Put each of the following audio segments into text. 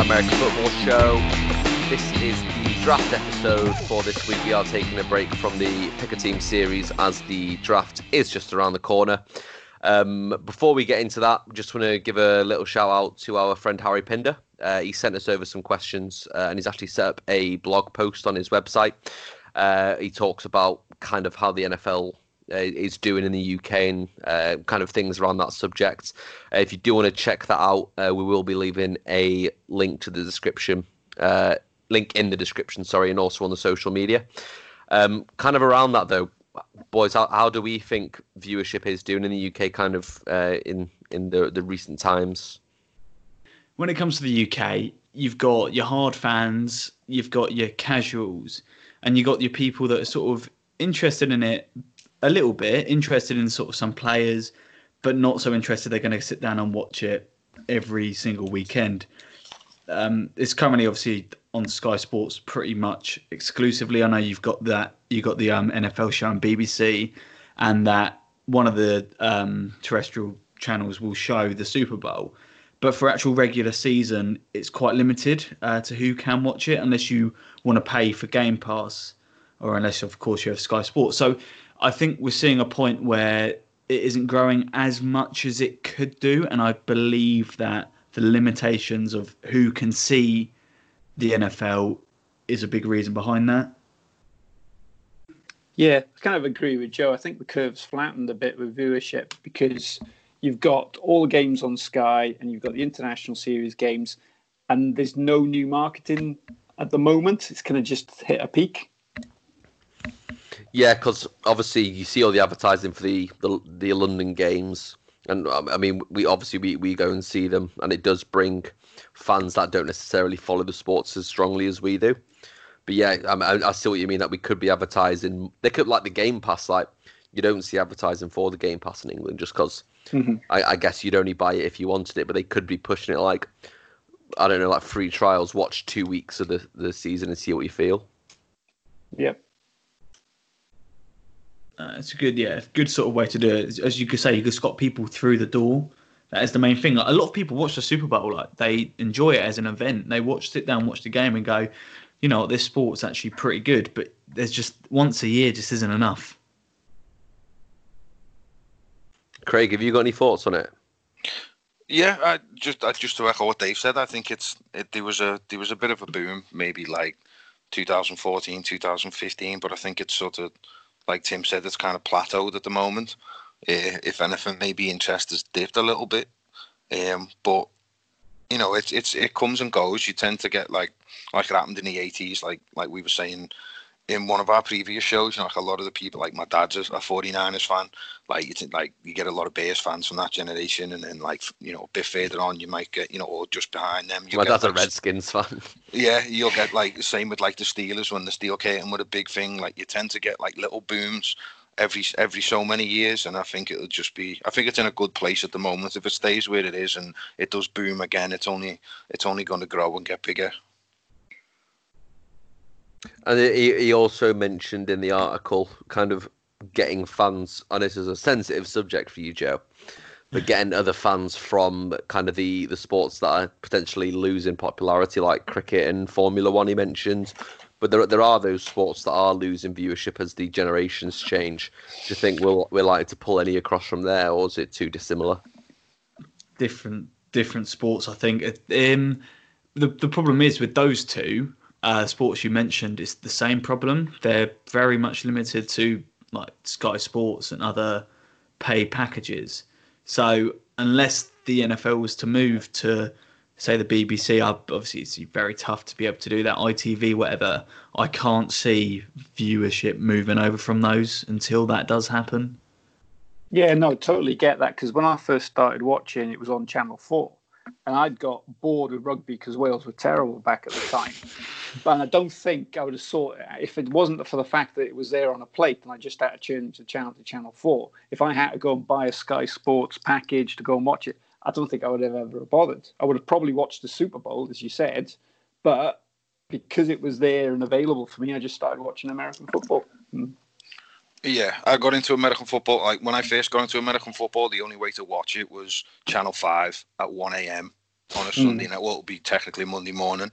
American Football Show. This is the draft episode for this week. We are taking a break from the Pick a Team series as the draft is just around the corner. Um, before we get into that, just want to give a little shout out to our friend Harry Pinder. Uh, he sent us over some questions uh, and he's actually set up a blog post on his website. Uh, he talks about kind of how the NFL is doing in the UK and uh, kind of things around that subject. Uh, if you do want to check that out, uh, we will be leaving a link to the description, uh, link in the description, sorry, and also on the social media. Um, kind of around that though, boys, how, how do we think viewership is doing in the UK? Kind of uh, in in the the recent times. When it comes to the UK, you've got your hard fans, you've got your casuals, and you've got your people that are sort of interested in it a little bit, interested in sort of some players, but not so interested they're going to sit down and watch it every single weekend. Um, it's currently obviously on Sky Sports pretty much exclusively. I know you've got that, you got the um, NFL show on BBC, and that one of the um, terrestrial channels will show the Super Bowl. But for actual regular season, it's quite limited uh, to who can watch it unless you want to pay for Game Pass, or unless of course you have Sky Sports. So I think we're seeing a point where it isn't growing as much as it could do, and I believe that the limitations of who can see the NFL is a big reason behind that. Yeah, I kind of agree with Joe. I think the curve's flattened a bit with viewership because you've got all the games on Sky and you've got the international series games, and there's no new marketing at the moment. It's kind of just hit a peak. Yeah, because obviously you see all the advertising for the, the the London games, and um, I mean we obviously we, we go and see them, and it does bring fans that don't necessarily follow the sports as strongly as we do. But yeah, I, I, I see what you mean. That we could be advertising. They could like the Game Pass. Like you don't see advertising for the Game Pass in England just because. Mm-hmm. I, I guess you'd only buy it if you wanted it, but they could be pushing it like I don't know, like free trials. Watch two weeks of the the season and see what you feel. Yep. Uh, it's a good, yeah, good sort of way to do it. As you could say, you just got people through the door. That is the main thing. Like, a lot of people watch the Super Bowl, like they enjoy it as an event. They watch, sit down, watch the game, and go, you know, this sport's actually pretty good. But there's just once a year just isn't enough. Craig, have you got any thoughts on it? Yeah, I just I just to echo what Dave said, I think it's it, there was a there was a bit of a boom, maybe like 2014, 2015, but I think it's sort of like Tim said, it's kind of plateaued at the moment. Uh, if anything, maybe interest has dipped a little bit, um, but you know, it's it's it comes and goes. You tend to get like like it happened in the 80s, like like we were saying in one of our previous shows, you know, like a lot of the people, like my dad's a, a 49ers fan, like you like you get a lot of Bears fans from that generation, and then like you know a bit further on, you might get you know, or just behind them. My get, dad's a Redskins fan. Yeah, you'll get like the same with like the Steelers when the steel curtain were a big thing. Like you tend to get like little booms every every so many years, and I think it'll just be. I think it's in a good place at the moment. If it stays where it is and it does boom again, it's only it's only going to grow and get bigger. And he, he also mentioned in the article kind of getting fans, and this is a sensitive subject for you, Joe, but getting other fans from kind of the, the sports that are potentially losing popularity, like cricket and Formula One, he mentioned. But there, there are those sports that are losing viewership as the generations change. Do you think we'll, we're likely to pull any across from there, or is it too dissimilar? Different, different sports. I think. Um, the the problem is with those two uh, sports you mentioned, it's the same problem. They're very much limited to like Sky Sports and other pay packages. So unless the NFL was to move to say the BBC, obviously it's very tough to be able to do that. ITV, whatever. I can't see viewership moving over from those until that does happen. Yeah, no, totally get that because when I first started watching, it was on Channel Four, and I'd got bored with rugby because Wales were terrible back at the time. But I don't think I would have sought it if it wasn't for the fact that it was there on a plate and I just had to change the channel to Channel Four. If I had to go and buy a Sky Sports package to go and watch it, I don't think I would have ever bothered. I would have probably watched the Super Bowl, as you said, but because it was there and available for me, I just started watching American football. Mm. Yeah, I got into American football. Like when I first got into American football, the only way to watch it was Channel Five at one a.m. on a Sunday night. Well, it'll be technically Monday morning,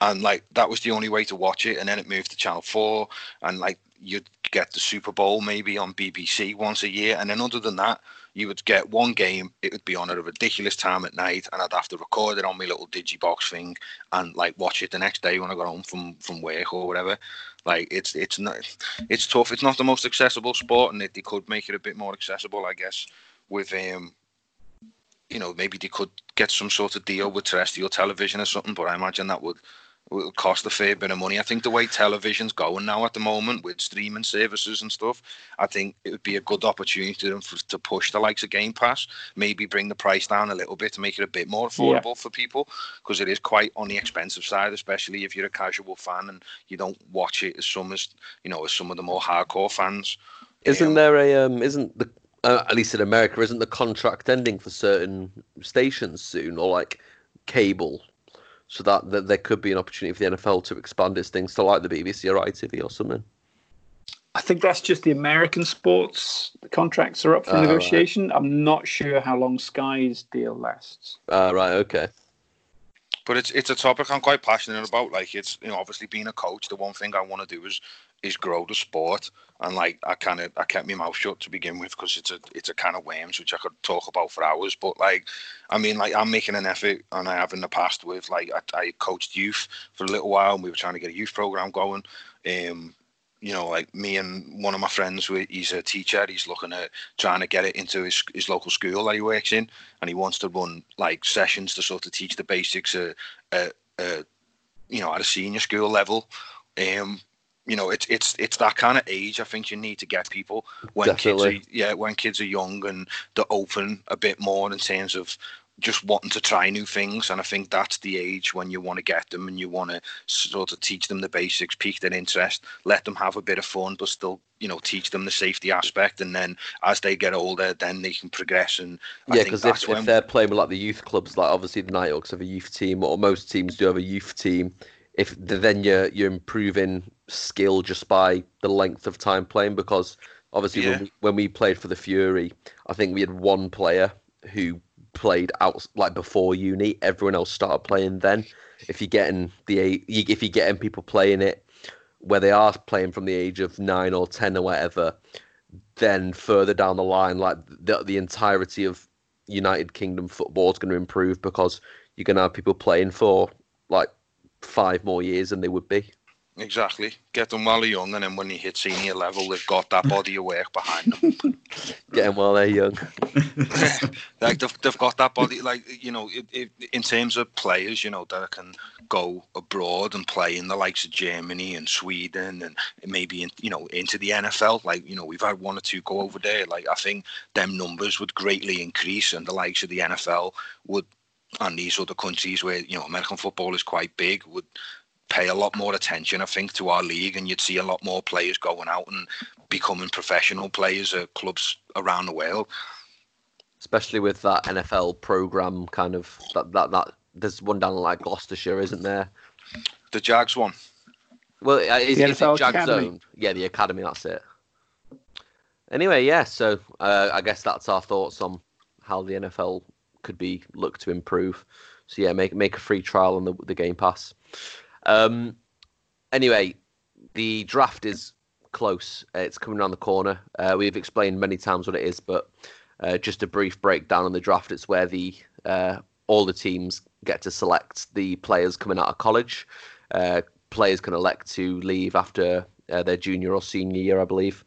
and like that was the only way to watch it. And then it moved to Channel Four, and like you'd get the Super Bowl maybe on BBC once a year, and then other than that, you would get one game. It would be on at a ridiculous time at night, and I'd have to record it on my little digibox thing and like watch it the next day when I got home from from work or whatever. Like it's it's not it's tough. It's not the most accessible sport, and they, they could make it a bit more accessible, I guess. With um, you know, maybe they could get some sort of deal with terrestrial television or something. But I imagine that would will cost a fair bit of money. I think the way television's going now at the moment with streaming services and stuff, I think it would be a good opportunity to them for, to push the likes of Game Pass, maybe bring the price down a little bit to make it a bit more affordable yeah. for people because it is quite on the expensive side, especially if you're a casual fan and you don't watch it as some as you know as some of the more hardcore fans. Isn't um, there a um? Isn't the uh, at least in America, isn't the contract ending for certain stations soon, or like cable so that, that there could be an opportunity for the NFL to expand its things to like the BBC or ITV or something. I think that's just the American sports the contracts are up for uh, negotiation. Right. I'm not sure how long Sky's deal lasts. Uh, right, okay. But it's it's a topic I'm quite passionate about. Like it's you know obviously being a coach, the one thing I want to do is is grow the sport. And like I kind of I kept my mouth shut to begin with because it's a it's a kind of worms which I could talk about for hours. But like I mean like I'm making an effort and I have in the past with like I, I coached youth for a little while and we were trying to get a youth program going. Um, you know, like me and one of my friends, he's a teacher. He's looking at trying to get it into his, his local school that he works in, and he wants to run like sessions to sort of teach the basics, uh, uh, you know, at a senior school level. Um, you know, it's it's it's that kind of age. I think you need to get people when Definitely. kids are yeah when kids are young and they're open a bit more in terms of just wanting to try new things. And I think that's the age when you want to get them and you want to sort of teach them the basics, pique their interest, let them have a bit of fun, but still, you know, teach them the safety aspect. And then as they get older, then they can progress. And I yeah, because if, when... if they're playing with like the youth clubs, like obviously the Nighthawks have a youth team, or most teams do have a youth team if then you're you're improving skill just by the length of time playing because obviously yeah. when, we, when we played for the Fury, I think we had one player who played out like before uni. Everyone else started playing then. If you're getting the if you're getting people playing it where they are playing from the age of nine or ten or whatever, then further down the line, like the the entirety of United Kingdom football is going to improve because you're going to have people playing for like five more years than they would be. Exactly. Get them while they're young, and then when they hit senior level, they've got that body of work behind them. Get them while they're young. like they've, they've got that body, like you know, it, it, in terms of players, you know, that can go abroad and play in the likes of Germany and Sweden, and maybe in, you know into the NFL. Like you know, we've had one or two go over there. Like I think them numbers would greatly increase, and the likes of the NFL would and these other countries where you know American football is quite big would pay a lot more attention, I think, to our league, and you'd see a lot more players going out and becoming professional players at clubs around the world. Especially with that NFL program, kind of that that that there's one down like Gloucestershire, isn't there? The Jags one. Well, is, the is it Jags owned? Yeah, the academy. That's it. Anyway, yeah. So uh, I guess that's our thoughts on how the NFL could be looked to improve. So yeah, make make a free trial on the the Game Pass. Um, anyway, the draft is close. Uh, it's coming around the corner. Uh, we've explained many times what it is, but uh, just a brief breakdown on the draft. It's where the uh, all the teams get to select the players coming out of college. Uh, players can elect to leave after uh, their junior or senior year, I believe.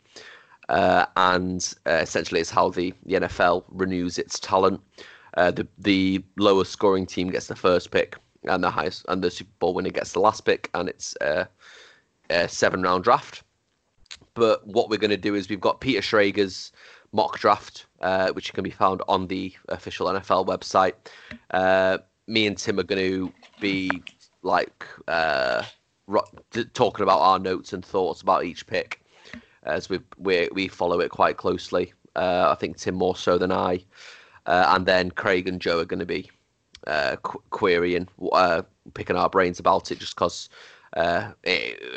and essentially, it's how the, the NFL renews its talent. The the lowest scoring team gets the first pick, and the highest and the Super Bowl winner gets the last pick, and it's uh, a seven round draft. But what we're going to do is we've got Peter Schrager's mock draft, uh, which can be found on the official NFL website. Uh, me and Tim are going to be like uh, talking about our notes and thoughts about each pick as we we we follow it quite closely. Uh, I think Tim more so than I uh, and then Craig and Joe are going to be uh, qu- querying, uh, picking our brains about it, just because uh,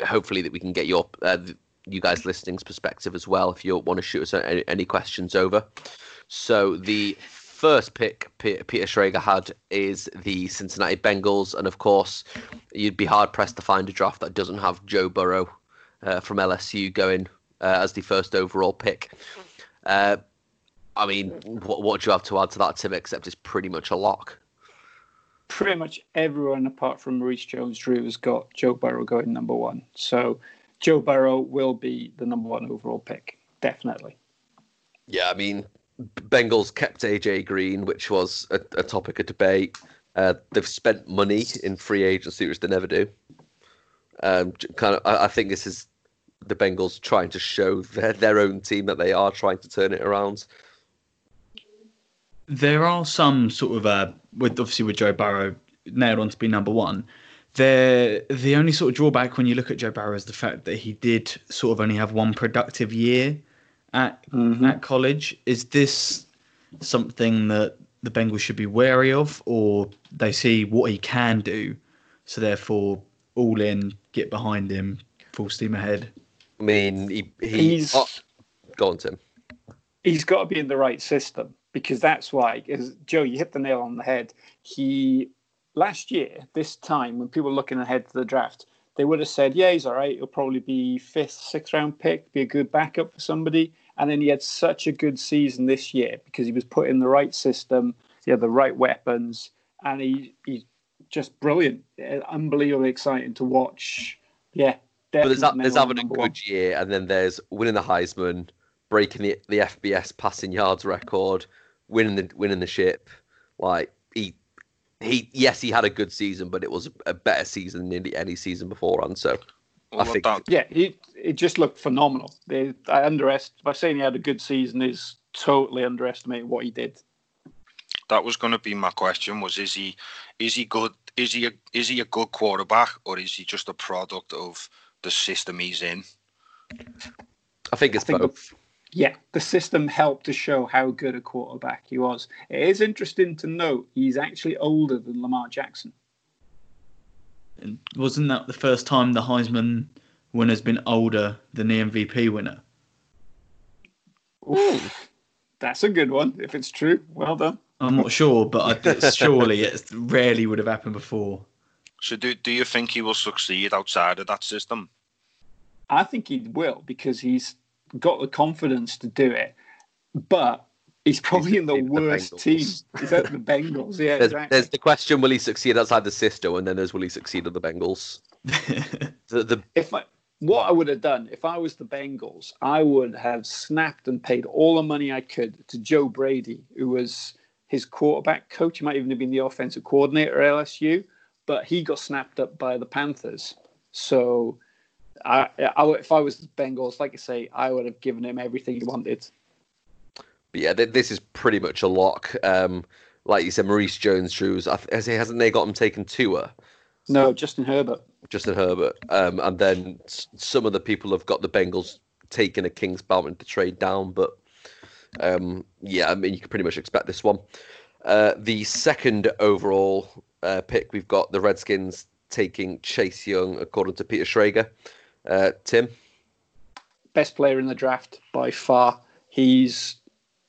hopefully that we can get your uh, you guys listening's perspective as well. If you want to shoot us any, any questions over, so the first pick Peter Schrager had is the Cincinnati Bengals, and of course, you'd be hard pressed to find a draft that doesn't have Joe Burrow uh, from LSU going uh, as the first overall pick. Uh, I mean, what, what do you have to add to that, Tim? Except it's pretty much a lock. Pretty much everyone apart from Maurice Jones-Drew has got Joe Burrow going number one. So Joe Burrow will be the number one overall pick, definitely. Yeah, I mean, Bengals kept AJ Green, which was a, a topic of debate. Uh, they've spent money in free agency, which they never do. Um, kind of, I, I, think this is the Bengals trying to show their, their own team that they are trying to turn it around. There are some sort of uh, with obviously with Joe Burrow nailed on to be number one. The the only sort of drawback when you look at Joe Burrow is the fact that he did sort of only have one productive year at mm-hmm. at college. Is this something that the Bengals should be wary of, or they see what he can do, so therefore all in, get behind him, full steam ahead? I mean, he, he he's oh, go on, Tim. He's got to be in the right system because that's why. As Joe, you hit the nail on the head. He last year, this time when people were looking ahead to the draft, they would have said, "Yeah, he's all right. He'll probably be fifth, sixth round pick, be a good backup for somebody." And then he had such a good season this year because he was put in the right system, he had the right weapons, and he he's just brilliant, uh, unbelievably exciting to watch. Yeah, but there's, that, there's having a good one. year, and then there's winning the Heisman, breaking the the FBS passing yards record, winning the winning the ship. Like he he yes he had a good season, but it was a better season than any season beforehand. So well, I think yeah, he it just looked phenomenal. They, I underestimate by saying he had a good season is totally underestimating what he did. That was going to be my question: was is he is he good? Is he a, is he a good quarterback, or is he just a product of the system he's in? I think it's I think both. The, yeah, the system helped to show how good a quarterback he was. It is interesting to note he's actually older than Lamar Jackson. And wasn't that the first time the Heisman winner's been older than the MVP winner? Oof, that's a good one. If it's true, well done. I'm not sure, but I, surely it rarely would have happened before. So, do do you think he will succeed outside of that system? I think he will because he's got the confidence to do it, but he's probably he's in the, the worst the team. He's at the Bengals. Yeah, there's, exactly. there's, the question: Will he succeed outside the system? And then there's will he succeed at the Bengals? the, the if I, what I would have done if I was the Bengals, I would have snapped and paid all the money I could to Joe Brady, who was his quarterback coach. He might even have been the offensive coordinator at LSU, but he got snapped up by the Panthers. So I, I, if I was the Bengals, like I say, I would have given him everything he wanted. But yeah, this is pretty much a lock. Um, like you said, Maurice Jones-Drew, hasn't they got him taken to her? No, Justin Herbert. Justin Herbert. Um, and then some of the people have got the Bengals taking a Kings Mountain to trade down. But um, yeah, I mean, you can pretty much expect this one. Uh, the second overall uh, pick, we've got the Redskins taking Chase Young, according to Peter Schrager. Uh, Tim? Best player in the draft by far. He's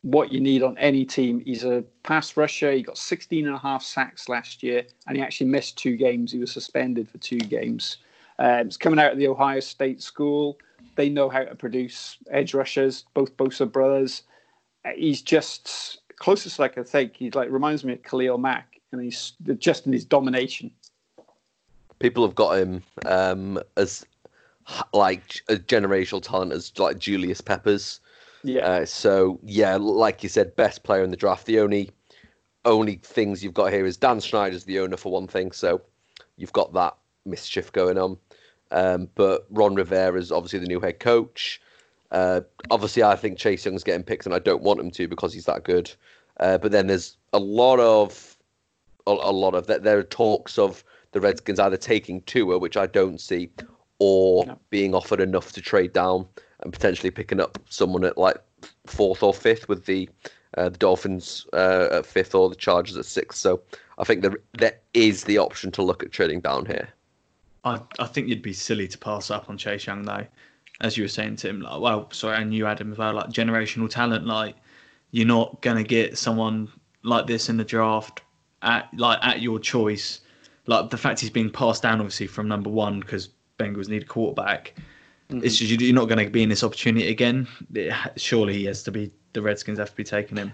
what you need on any team. He's a pass rusher. He got 16 and a half sacks last year, and he actually missed two games. He was suspended for two games. Um, he's coming out of the Ohio State school. They know how to produce edge rushers, both Bosa brothers. Uh, he's just closest I can think. He like reminds me of Khalil Mack, and he's just in his domination. People have got him um, as like a generational talent as like Julius Peppers. Yeah. Uh, so yeah, like you said, best player in the draft. The only only things you've got here is Dan Snyder's the owner for one thing, so you've got that mischief going on. Um, but Ron Rivera is obviously the new head coach. Uh, obviously, I think Chase Young's getting picked, and I don't want him to because he's that good. Uh, but then there's a lot of a, a lot of that. There are talks of the Redskins either taking Tua, which I don't see, or no. being offered enough to trade down and potentially picking up someone at like fourth or fifth with the uh, the Dolphins uh, at fifth or the Chargers at sixth. So I think there there is the option to look at trading down here. I, I think you'd be silly to pass up on Chase Young though, as you were saying to him. Like, well, sorry, and you Adam as well. Like generational talent. Like, you're not gonna get someone like this in the draft at like at your choice, like the fact he's being passed down obviously from number one because Bengals need a quarterback. Mm-hmm. It's just you're not going to be in this opportunity again. It, surely he has to be. The Redskins have to be taking him.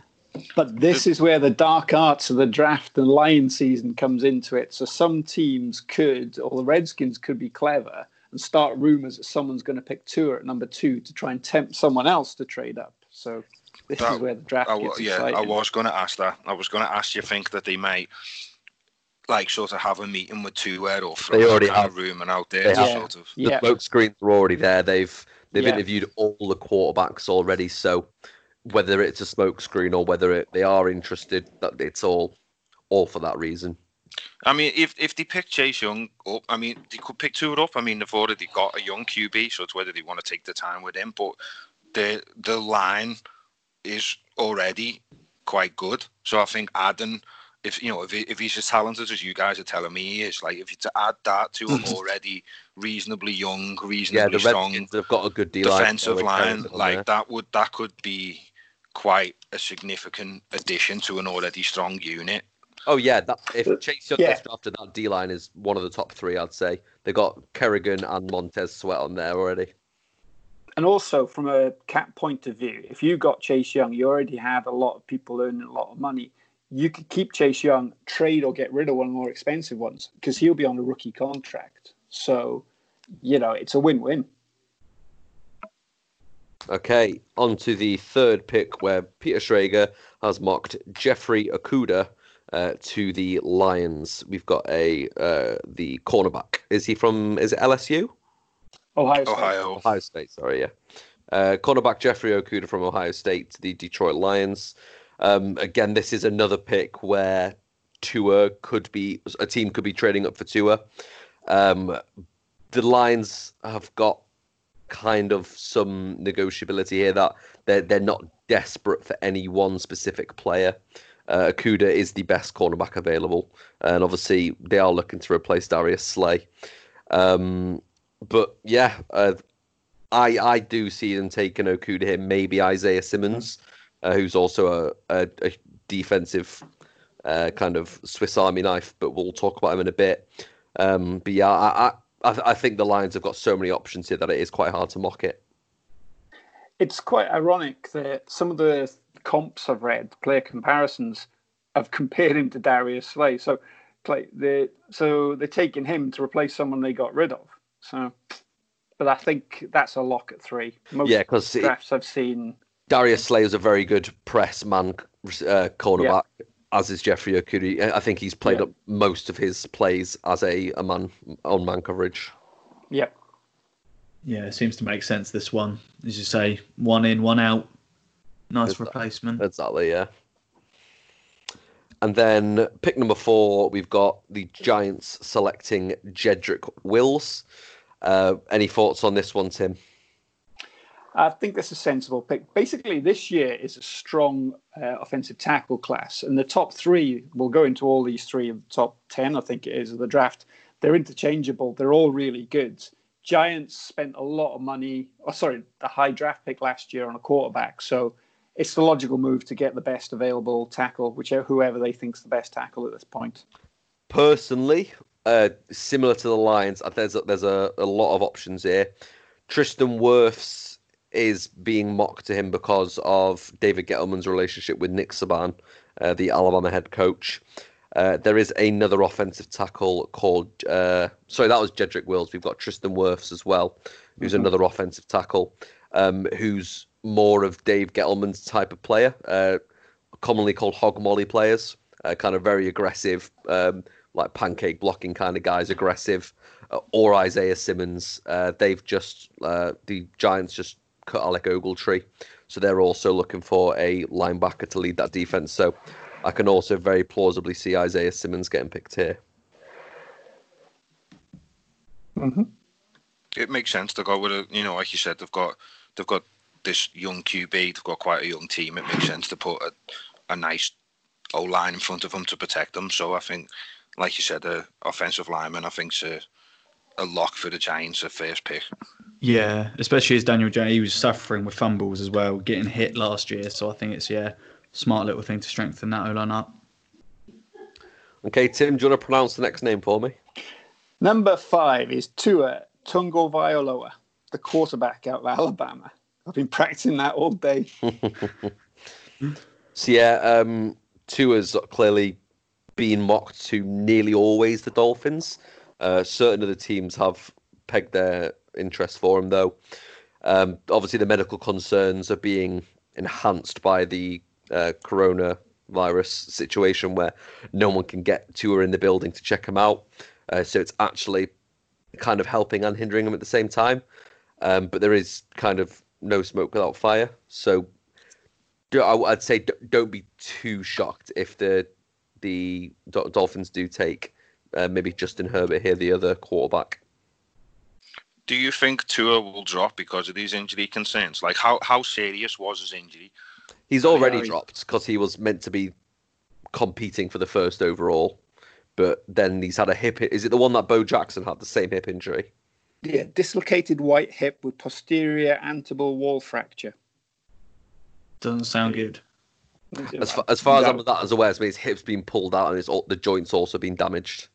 But this is where the dark arts of the draft and lion season comes into it. So some teams could, or the Redskins could be clever and start rumors that someone's going to pick Tua at number two to try and tempt someone else to trade up. So this That- is where the draft I, gets yeah, exciting. I was going to ask that. I was going to ask you think that they might like sort of have a meeting with Tua or throw They already kind have. room and out there They have. sort of The Yeah. smoke screens are already there. They've they've Yeah. interviewed all the quarterbacks already. So whether it's a smoke screen or whether it, they are interested, that it's all all for that reason. I mean, if if they pick Chase Young up, I mean, they could pick Tua up. I mean, they've already got a young QB, so it's whether they want to take the time with him. But the the line is already quite good, so I think adding, if you know, if he, if he's as talented as you guys are telling me he is, like if you to add that to an already reasonably young, Yeah, reasonably the strong Redskins have got a good D line. defensive line, like that. that would that could be quite a significant addition to an already strong unit. Oh yeah, that, if uh, Chase Young Yeah. gets drafted, that D line is one of the top three. I'd say they got Kerrigan and Montez Sweat on there already. And also, from a cap point of view, if you got Chase Young, you already have a lot of people earning a lot of money. You could keep Chase Young, trade or get rid of one of the more expensive ones because he'll be on a rookie contract. So, you know, it's a win-win. Okay, on to the third pick where Peter Schrager has mocked Jeffrey Okudah uh, to the Lions. We've got a uh, the cornerback. Is he from? Is it LSU? Ohio State. Ohio. Ohio State. Sorry, yeah. Uh, cornerback Jeffrey Okudah from Ohio State to the Detroit Lions. Um, again, this is another pick where Tua could be a team could be trading up for Tua. Um, the Lions have got kind of some negotiability here that they're they're not desperate for any one specific player. Uh, Okudah is the best cornerback available, and obviously they are looking to replace Darius Slay. Um, but yeah, uh, I I do see them taking Okudah here. Maybe Isaiah Simmons, uh, who's also a, a, a defensive uh, kind of Swiss Army knife, but we'll talk about him in a bit. Um, but yeah, I, I I I think the Lions have got so many options here that it is quite hard to mock it. It's quite ironic that some of the comps I've read, player comparisons, have compared him to Darius Slay. So, they so they're taking him to replace someone they got rid of. So, but I think that's a lock at three. Most Yeah, because drafts I've seen Darius Slay is a very good press man uh, cornerback, as is Jeffrey Okudah. I think he's played Yeah. up most of his plays as a, a man on man coverage. Yep. Yeah, it seems to make sense. This one, as you say, one in, one out. Nice Is that- replacement. Exactly, yeah. And then pick number four, we've got the Giants selecting Jedrick Wills. Uh, any thoughts on this one, Tim? I think that's a sensible pick. Basically, this year is a strong uh, offensive tackle class, and the top three will go into all these three of the top ten. I think it is of the draft. They're interchangeable. They're all really good. Giants spent a lot of money. Oh, sorry, the high draft pick last year on a quarterback. So it's the logical move to get the best available tackle, whichever whoever they think's the best tackle at this point. Personally, uh, similar to the Lions, there's a, there's a, a lot of options here. Tristan Wirfs is being mocked to him because of David Gettleman's relationship with Nick Saban, uh, the Alabama head coach. Uh, there is another offensive tackle called, uh, sorry, that was Jedrick Wills. We've got Tristan Wirfs as well, who's Mhm. another offensive tackle, um, who's more of Dave Gettleman's type of player, uh, commonly called hog molly players, uh, kind of very aggressive, um, like pancake blocking kind of guys, aggressive, uh, or Isaiah Simmons. Uh, they've just, uh, the Giants just cut Alec Ogletree, so they're also looking for a linebacker to lead that defense. So I can also very plausibly see Isaiah Simmons getting picked here. Mm-hmm. It makes sense to go with a, you know, like you said, they've got they've got this young QB, they've got quite a young team. It makes sense to put a, a nice O line in front of them to protect them. So I think, like you said, a offensive lineman, I think's a, a lock for the Giants at first pick. Yeah, especially as Daniel Jones, he was suffering with fumbles as well, getting hit last year. So I think it's yeah, smart little thing to strengthen that O line up. Okay, Tim, do you want to pronounce the next name for me? Number five is Tua Tagovailoa, the quarterback out of Alabama. I've been practicing that all day. So yeah, um, Tua's clearly been mocked to nearly always the Dolphins. Uh, certain of the teams have pegged their interest for him, though. Um, obviously, the medical concerns are being enhanced by the uh, coronavirus situation where no one can get Tua in the building to check him out. Uh, so it's actually kind of helping and hindering him at the same time. Um, but there is kind of no smoke without fire. So I- I'd say don't be too shocked if the the Dolphins do take uh, maybe Justin Herbert here, the other quarterback. Do you think Tua will drop because of these injury concerns? Like, how, how serious was his injury? He's already Yeah, dropped because he was meant to be competing for the first overall, but then he's had a hip. Is it the one that Bo Jackson had the same hip injury? Yeah, dislocated white hip with posterior antable wall fracture. Doesn't sound good. As far as, far as I'm That- that as aware, as his hip's been pulled out and his, the joints also been damaged.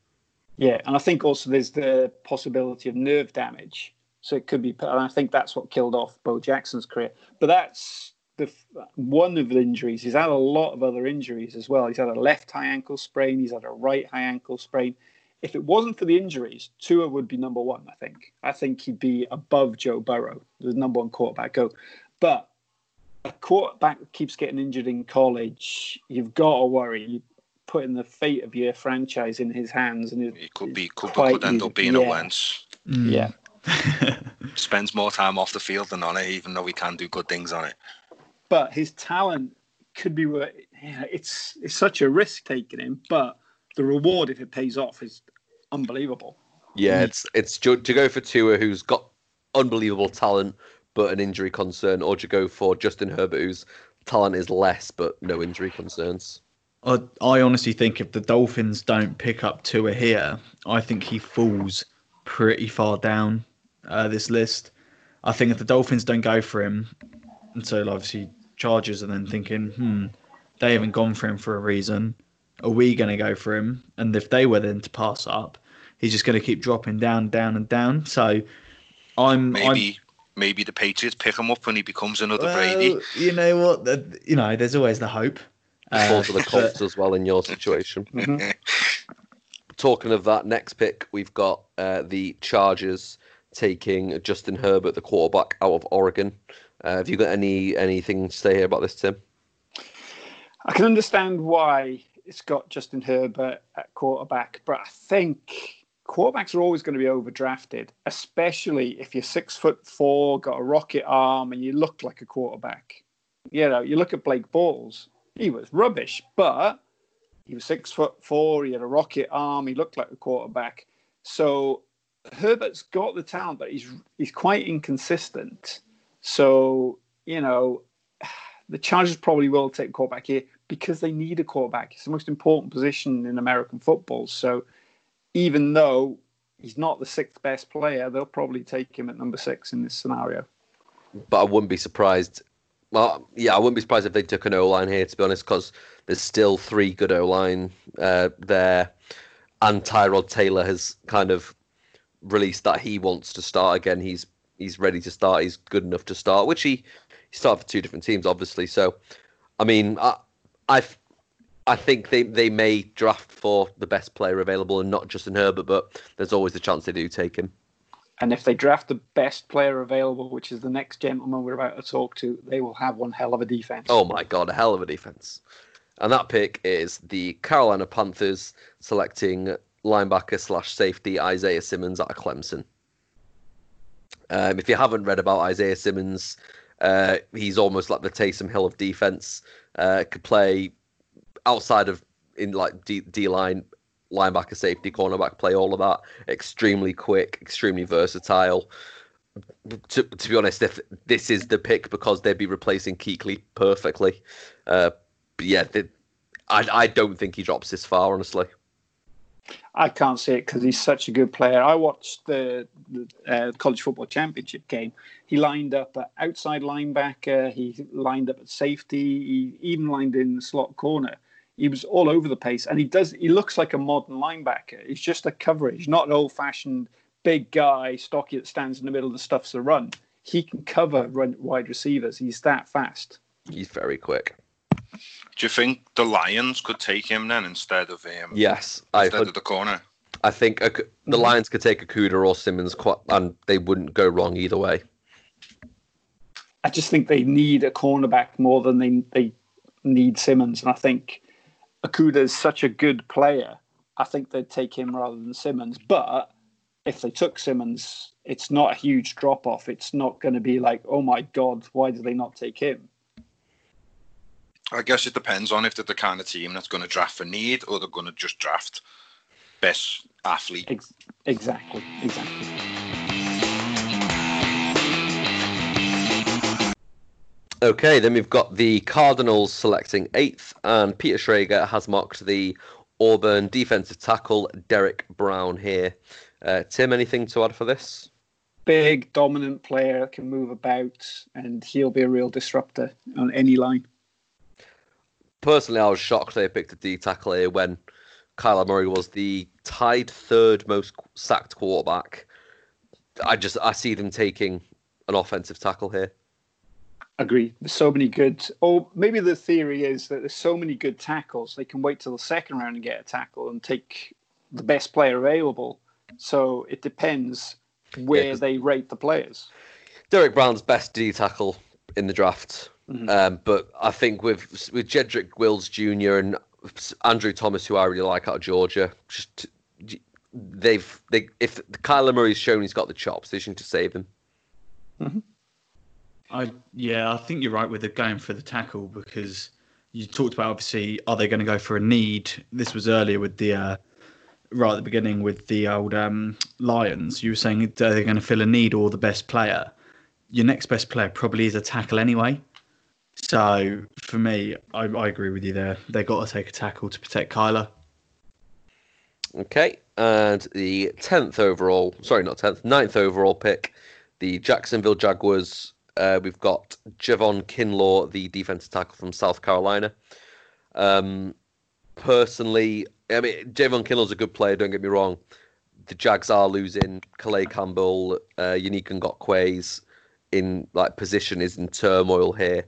Yeah, and I think also there's the possibility of nerve damage. So it could be, and I think that's what killed off Bo Jackson's career. But that's the one of the injuries. He's had a lot of other injuries as well. He's had a left high ankle sprain. He's had a right high ankle sprain. If it wasn't for the injuries, Tua would be number one. I think. I think he'd be above Joe Burrow, the number one quarterback. Go, but a quarterback keeps getting injured in college, you've got to worry. You putting the fate of your franchise in his hands, and it, It could be, could, quite could end easy. up being a Yeah. Wentz. Mm. yeah. Spends more time off the field than on it, even though he can do good things on it. but his talent could be worth. Yeah, it's it's such a risk taking him, but the reward if it pays off is unbelievable. Yeah, it's it's to, to go for Tua, who's got unbelievable talent but an injury concern, or to go for Justin Herbert, whose talent is less but no injury concerns. I, I honestly think if the Dolphins don't pick up Tua here, I think he falls pretty far down uh, this list. I think if the Dolphins don't go for him, and so obviously Chargers are then thinking, hmm, they haven't gone for him for a reason. Are we going to go for him? And if they were then to pass up, he's just going to keep dropping down, down, and down. So I'm Maybe maybe the Patriots pick him up when he becomes I'm, another Brady. you know what? You know, there's always the hope. Uh, for the Colts as well in your situation. Talking of that next pick, we've got uh, the Chargers taking Justin Herbert, the quarterback out of Oregon. Uh, have you got any anything to say here about this, Tim? I can understand why it's got Justin Herbert at quarterback, but I think quarterbacks are always going to be overdrafted, especially if you're six foot four, got a rocket arm, and you look like a quarterback. You know, you look at Blake Bortles, he was rubbish, but he was six foot four, he had a rocket arm, he looked like a quarterback. So Herbert's got the talent, but he's he's quite inconsistent. So, you know, the Chargers probably will take quarterback here because they need a quarterback. It's the most important position in American football. So even though he's not the sixth best player, they'll probably take him at number six in this scenario. But I wouldn't be surprised. Well, yeah, I wouldn't be surprised if they took an O line here, to be honest, because there's still three good O line uh, there, and Tyrod Taylor has kind of released that he wants to start again. He's he's ready to start. He's good enough to start, which he he started for two different teams, obviously. So, I mean, I I I think they they may draft for the best player available and not Justin Herbert, but there's always the chance they do take him. And if they draft the best player available, which is the next gentleman we're about to talk to, they will have one hell of a defense. Oh my god, a hell of a defense. And that pick is the Carolina Panthers selecting linebacker slash safety Isaiah Simmons out of Clemson. Um, if you haven't read about Isaiah Simmons, uh, he's almost like the Taysom Hill of defense. Uh, could play outside of in like D, D line, linebacker, safety, cornerback, play all of that. Extremely quick, extremely versatile. To, to be honest, if this is the pick because they'd be replacing Kuechly perfectly. Uh, yeah, the, I I don't think he drops this far, honestly. I can't see it because he's such a good player. I watched the, the uh, college football championship game. He lined up at outside linebacker. He lined up at safety. He even lined in slot corner. He was all over the place, and he does. He looks like a modern linebacker. He's just a coverage, not an old-fashioned big guy, stocky that stands in the middle of the stuff's a run. He can cover run wide receivers. He's that fast. He's very quick. Do you think the Lions could take him then instead of him? Yes, I instead of the corner. I think a, the Mhm. Lions could take Okudah or Simmons, quite, and they wouldn't go wrong either way. I just think they need a cornerback more than they they need Simmons, and I think Okudah is such a good player. I think they'd take him rather than Simmons. But if they took Simmons, it's not a huge drop off. It's not going to be like, oh my god, why did they not take him? I guess it depends on if they're the kind of team that's going to draft for need or they're going to just draft best athlete. Ex- exactly, exactly. Okay, then we've got the Cardinals selecting eighth, and Peter Schrager has marked the Auburn defensive tackle Derrick Brown here. Uh, Tim, anything to add for this? Big, dominant player can move about, and he'll be a real disruptor on any line. Personally, I was shocked they picked a D tackle here when Kyler Murray was the tied third most sacked quarterback. I just I see them taking an offensive tackle here. Agree. There's so many good. Or maybe the theory is that there's so many good tackles they can wait till the second round and get a tackle and take the best player available. So it depends where 'cause- they rate the players. Derrick Brown's best D tackle in the draft. Mhm. Um, but I think with with Jedrick Wills Jr. and Andrew Thomas, who I really like out of Georgia, just they've they if Kyler Murray's shown he's got the chops, they should to save him. I yeah, I think you're right with the going for the tackle because you talked about obviously are they going to go for a need? This was earlier with the uh, right at the beginning with the old um, Lions. You were saying are they going to fill a need or the best player? Your next best player probably is a tackle anyway. So for me, I, I agree with you there. They got to take a tackle to protect Kyler. Okay, and the tenth overall, sorry, not tenth, 9th overall pick, the Jacksonville Jaguars. Uh, we've got Javon Kinlaw, the defensive tackle from South Carolina. Um, personally, I mean, Javon Kinlaw's a good player. Don't get me wrong. The Jags are losing Calais Campbell, uh, Yannick Ngakoue's in like position is in turmoil here,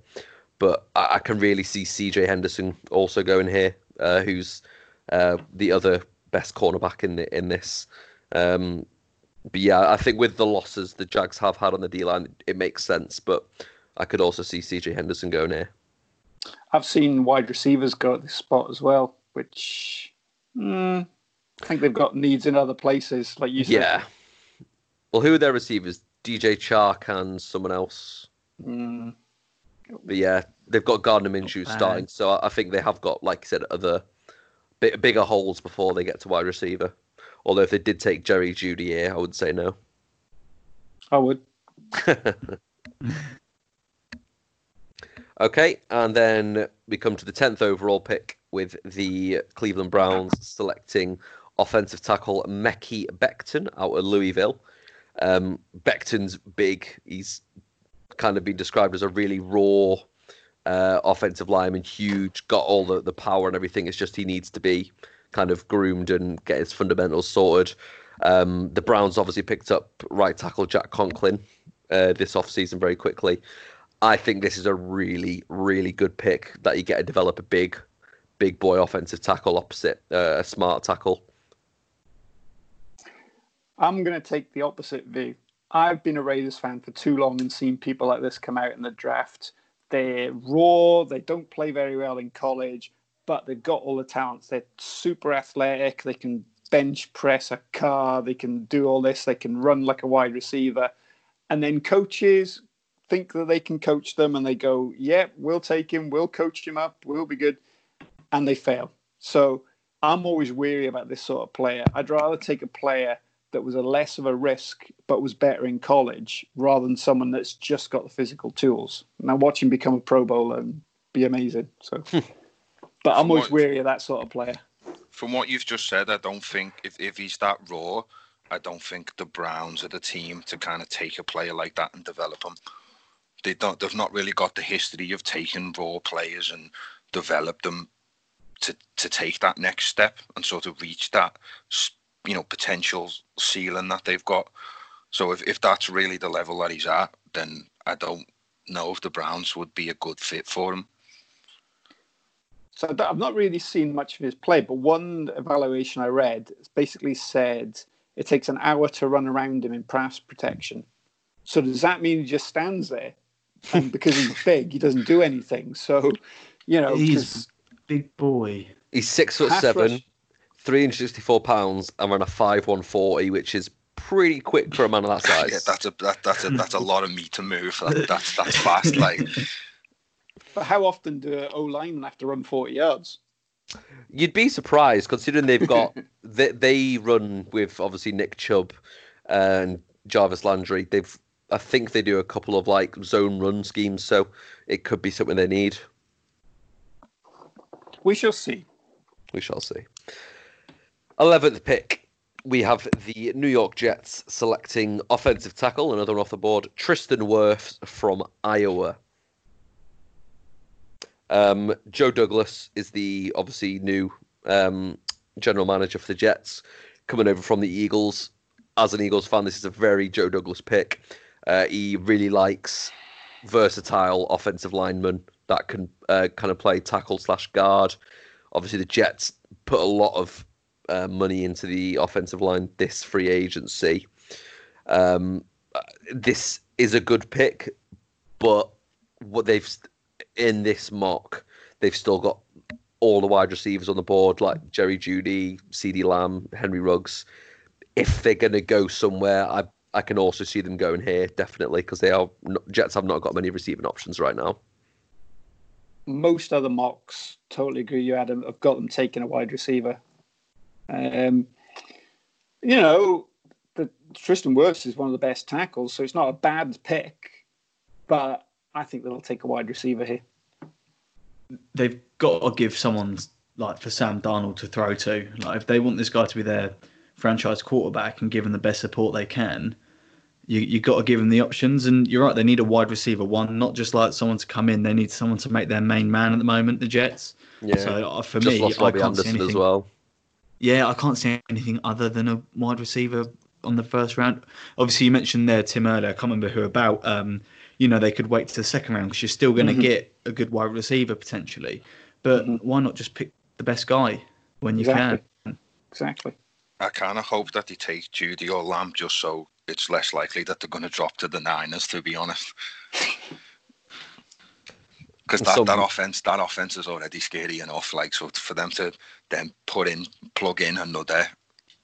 but I, I can really see CJ Henderson also going here, uh, who's uh, the other best cornerback in the, in this. Um, but yeah, I think with the losses the Jags have had on the D line, it makes sense. But I could also see CJ Henderson going here. I've seen wide receivers go at this spot as well, which mm, I think they've got needs in other places, like you said. Yeah. Well, who are their receivers? DJ Chark and someone else. Mm, But yeah, they've got Gardner Minshew bad. starting, so I I think they have got, like you said, other bigger holes before they get to wide receiver. Although if they did take Jerry Jeudy here, I would say no. I would. Okay, and then we come to the 10th overall pick with the Cleveland Browns selecting offensive tackle Mekhi Becton out of Louisville. Um, Becton's big. He's kind of been described as a really raw uh, offensive lineman, huge, got all the, the power and everything. It's just he needs to be kind of groomed and get his fundamentals sorted. Um, the Browns obviously picked up right tackle Jack Conklin uh, this offseason very quickly. I think this is a really, really good pick that you get to develop a big, big boy offensive tackle opposite uh, a smart tackle. I'm going to take the opposite view. I've been a Raiders fan for too long and seen people like this come out in the draft. They're raw, they don't play very well in college, but they've got all the talents. They're super athletic, they can bench press a car, they can do all this, they can run like a wide receiver. And then coaches think that they can coach them and they go, yeah, we'll take him, we'll coach him up, we'll be good. And they fail. So I'm always weary about this sort of player. I'd rather take a player that was a less of a risk but was better in college rather than someone that's just got the physical tools. Now watch him become a Pro Bowler and be amazing. So, but I'm always what- weary of that sort of player. from what you've just said, I don't think if, if he's that raw, I don't think the Browns are the team to kind of take a player like that and develop him. They don't. They've not really got the history of taking raw players and develop them to to take that next step and sort of reach that you know potential ceiling that they've got. So if, if that's really the level that he's at, then I don't know if the Browns would be a good fit for him. So I've not really seen much of his play, but one evaluation I read basically said it takes an hour to run around him in pass protection. So does that mean he just stands there? And because he's big, he doesn't do anything. So, you know, he's big boy. He's six foot seven, rush. 364 pounds, and ran a five one forty, which is pretty quick for a man of that size. yeah, that's a that, that's a that's a lot of meat to move. That, that's that's fast. Like, but how often do O linemen have to run forty yards? You'd be surprised considering they've got they, they run with obviously Nick Chubb uh, and Jarvis Landry. They've I think they do a couple of like zone run schemes, so it could be something they need. We shall see. We shall see. Eleventh pick, we have the New York Jets selecting offensive tackle, another off the board, Tristan Wirfs from Iowa. Um, Joe Douglas is the obviously new um, general manager for the Jets, coming over from the Eagles. As an Eagles fan, this is a very Joe Douglas pick. Uh, he really likes versatile offensive linemen that can uh, kind of play tackle slash guard. Obviously, the Jets put a lot of uh, money into the offensive line this free agency. Um, this is a good pick, but what they've in this mock, they've still got all the wide receivers on the board, like Jerry Jeudy, CeeDee Lamb, Henry Ruggs. If they're going to go somewhere, I I can also see them going here definitely because they are Jets have not got many receiving options right now. Most other mocks, totally agree. You Adam, have got them taking a wide receiver. Um, you know, the Tristan Wirfs is one of the best tackles, so it's not a bad pick, but I think they'll take a wide receiver here. They've got to give someone like for Sam Darnold to throw to. Like if they want this guy to be their franchise quarterback and give him the best support they can, you you got to give them the options. And you're right, they need a wide receiver one, not just like someone to come in. They need someone to make their main man at the moment. The Jets. Yeah. So uh, for just me, I can't Anderson see anything. As well. Yeah, I can't see anything other than a wide receiver on the first round. Obviously, you mentioned there Tim earlier. I can't remember who about. Um, you know, they could wait to the second round because you're still going to mm-hmm. get a good wide receiver potentially. But mm-hmm. why not just pick the best guy when you exactly. can? Exactly. I kind of hope that they take Jeudy or Lamb just so it's less likely that they're going to drop to the Niners. To be honest, because that, that offense, that offense is already scary enough. Like so, for them to then put in, plug in another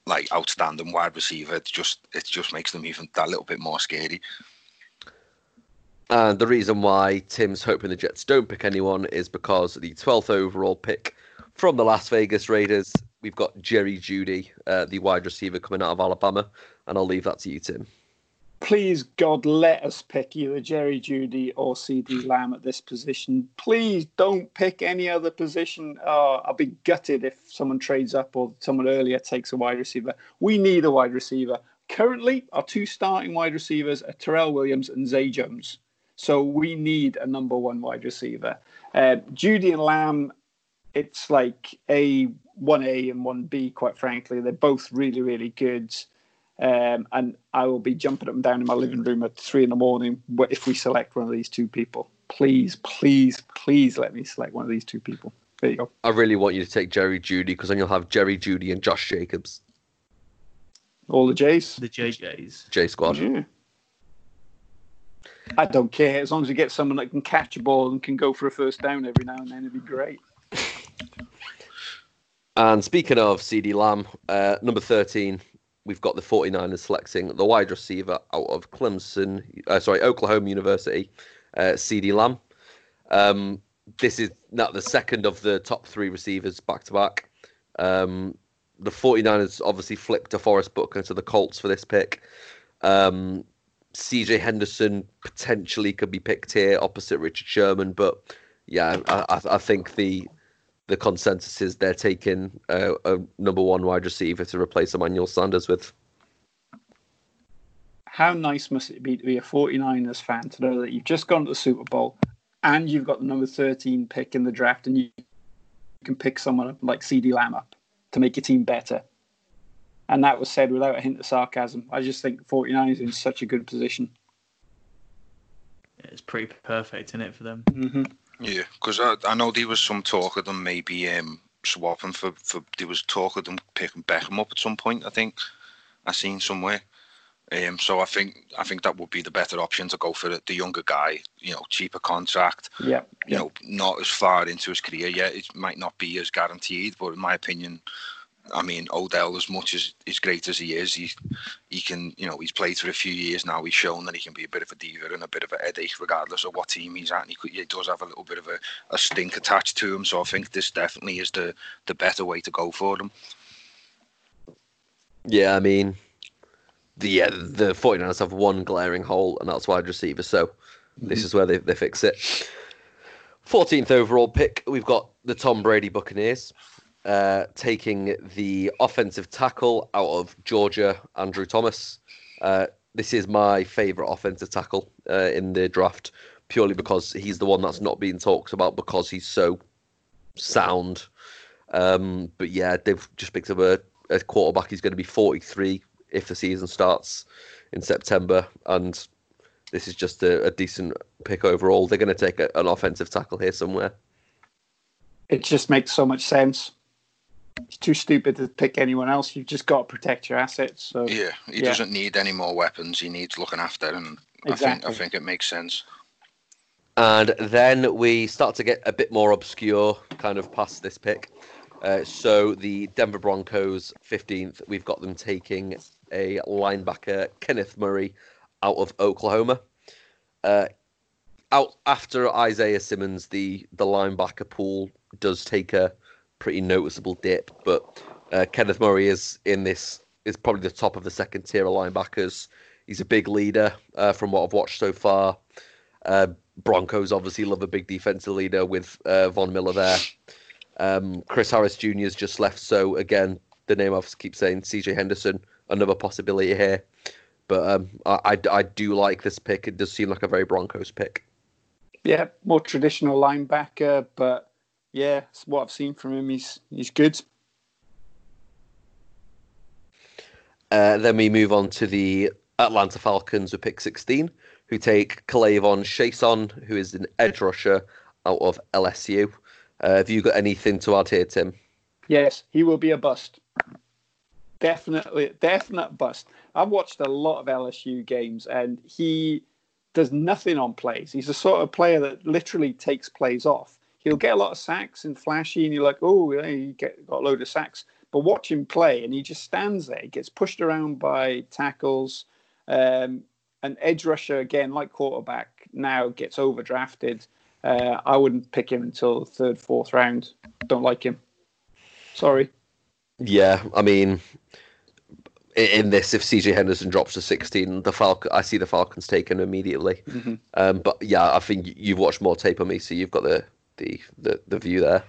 like outstanding wide receiver, it just it just makes them even that little bit more scary. And the reason why Tim's hoping the Jets don't pick anyone is because the 12th overall pick from the Las Vegas Raiders, we've got Jerry Jeudy, uh, the wide receiver coming out of Alabama. And I'll leave that to you, Tim. Please, God, let us pick either Jerry Jeudy or CeeDee Lamb at this position. Please don't pick any other position. Oh, I'll be gutted if someone trades up or someone earlier takes a wide receiver. We need a wide receiver. Currently, our two starting wide receivers are Tyrell Williams and Zay Jones. So we need a number one wide receiver. Uh, Jeudy and Lamb, it's like a one A and one B. Quite frankly, they're both really, really good. Um, and I will be jumping up and down in my living room at three in the morning if we select one of these two people. Please, please, please let me select one of these two people. There you go. I really want you to take Jerry Jeudy because then you'll have Jerry Jeudy and Josh Jacobs. All the J's. The JJs. J squad. Yeah. I don't care as long as you get someone that can catch a ball and can go for a first down every now and then. It'd be great. And speaking of CeeDee Lamb, uh, number 13, we've got the 49ers selecting the wide receiver out of Clemson, uh, sorry, Oklahoma University, uh, CeeDee Lamb. Um, this is not the second of the top three receivers back to back. Um, the 49ers obviously flipped DeForest Buckner to the Colts for this pick. Um, CJ Henderson potentially could be picked here opposite Richard Sherman, but yeah, I, I think the the consensus is they're taking uh, a number one wide receiver to replace Emmanuel Sanders with. How nice must it be to be a 49ers fan to know that you've just gone to the Super Bowl and you've got the number 13 pick in the draft and you can pick someone like CeeDee Lamb up to make your team better. And that was said without a hint of sarcasm. I just think 49ers in such a good position. It's pretty perfect in it for them. Mm-hmm. Yeah, because I, I know there was some talk of them maybe um, swapping for, for there was talk of them picking Beckham up at some point. I think I seen somewhere. Um, so I think I think that would be the better option to go for the, the younger guy. You know, cheaper contract. Yeah. You know, not as far into his career yet. It might not be as guaranteed, but in my opinion, I mean, Odell, as much as as great as he is, he he can, you know, he's played for a few years now. He's shown that he can be a bit of a diva and a bit of a headache, regardless of what team he's at. And he, could, he does have a little bit of a, a stink attached to him. So I think this definitely is the the better way to go for them. Yeah, I mean, the yeah, the 49ers have one glaring hole, and that's wide receiver. So mm-hmm. this is where they, they fix it. 14th overall pick, we've got the Tom Brady Buccaneers. Uh, taking the offensive tackle out of Georgia, Andrew Thomas. Uh, this is my favourite offensive tackle uh, in the draft, purely because he's the one that's not being talked about because he's so sound. Um, but yeah, they've just picked up a, a quarterback. He's going to be 43 if the season starts in September, and this is just a, a decent pick overall. They're going to take a, an offensive tackle here somewhere. It just makes so much sense it's too stupid to pick anyone else. You've just got to protect your assets. So yeah, he yeah. doesn't need any more weapons. He needs looking after, and exactly. I think I think it makes sense. And then we start to get a bit more obscure, kind of past this pick. Uh, so the Denver Broncos, 15th, we've got them taking a linebacker, Kenneth Murray, out of Oklahoma. Uh, out after Isaiah Simmons, the the linebacker pool does take a pretty noticeable dip. But uh, Kenneth Murray is in this is probably the top of the second tier of linebackers. He's a big leader uh, from what I've watched so far. Uh, Broncos obviously love a big defensive leader with uh, Von Miller there. Um, Chris Harris Jr. has just left, so again, the name I keep saying, CJ Henderson, another possibility here. But um, I, I, I do like this pick. It does seem like a very Broncos pick. Yeah, more traditional linebacker, but yeah, what I've seen from him, he's he's good. Uh, then we move on to the Atlanta Falcons with pick 16, who take K'Lavon Chaisson, who is an edge rusher out of LSU. Uh, have you got anything to add here, Tim? Yes, he will be a bust. Definitely, definite bust. I've watched a lot of LSU games, and he does nothing on plays. He's the sort of player that literally takes plays off he'll get a lot of sacks and flashy, and you're like, oh, yeah, he get, got a load of sacks. But watch him play, and he just stands there. He gets pushed around by tackles. Um, an edge rusher, again, like quarterback, now gets overdrafted. Uh, I wouldn't pick him until third, fourth round. Don't like him. Sorry. Yeah, I mean, in this, if CJ Henderson drops to 16, the Falcon, I see the Falcons taken immediately. Mm-hmm. Um, but yeah, I think you've watched more tape on me, so you've got the the, the, the view there.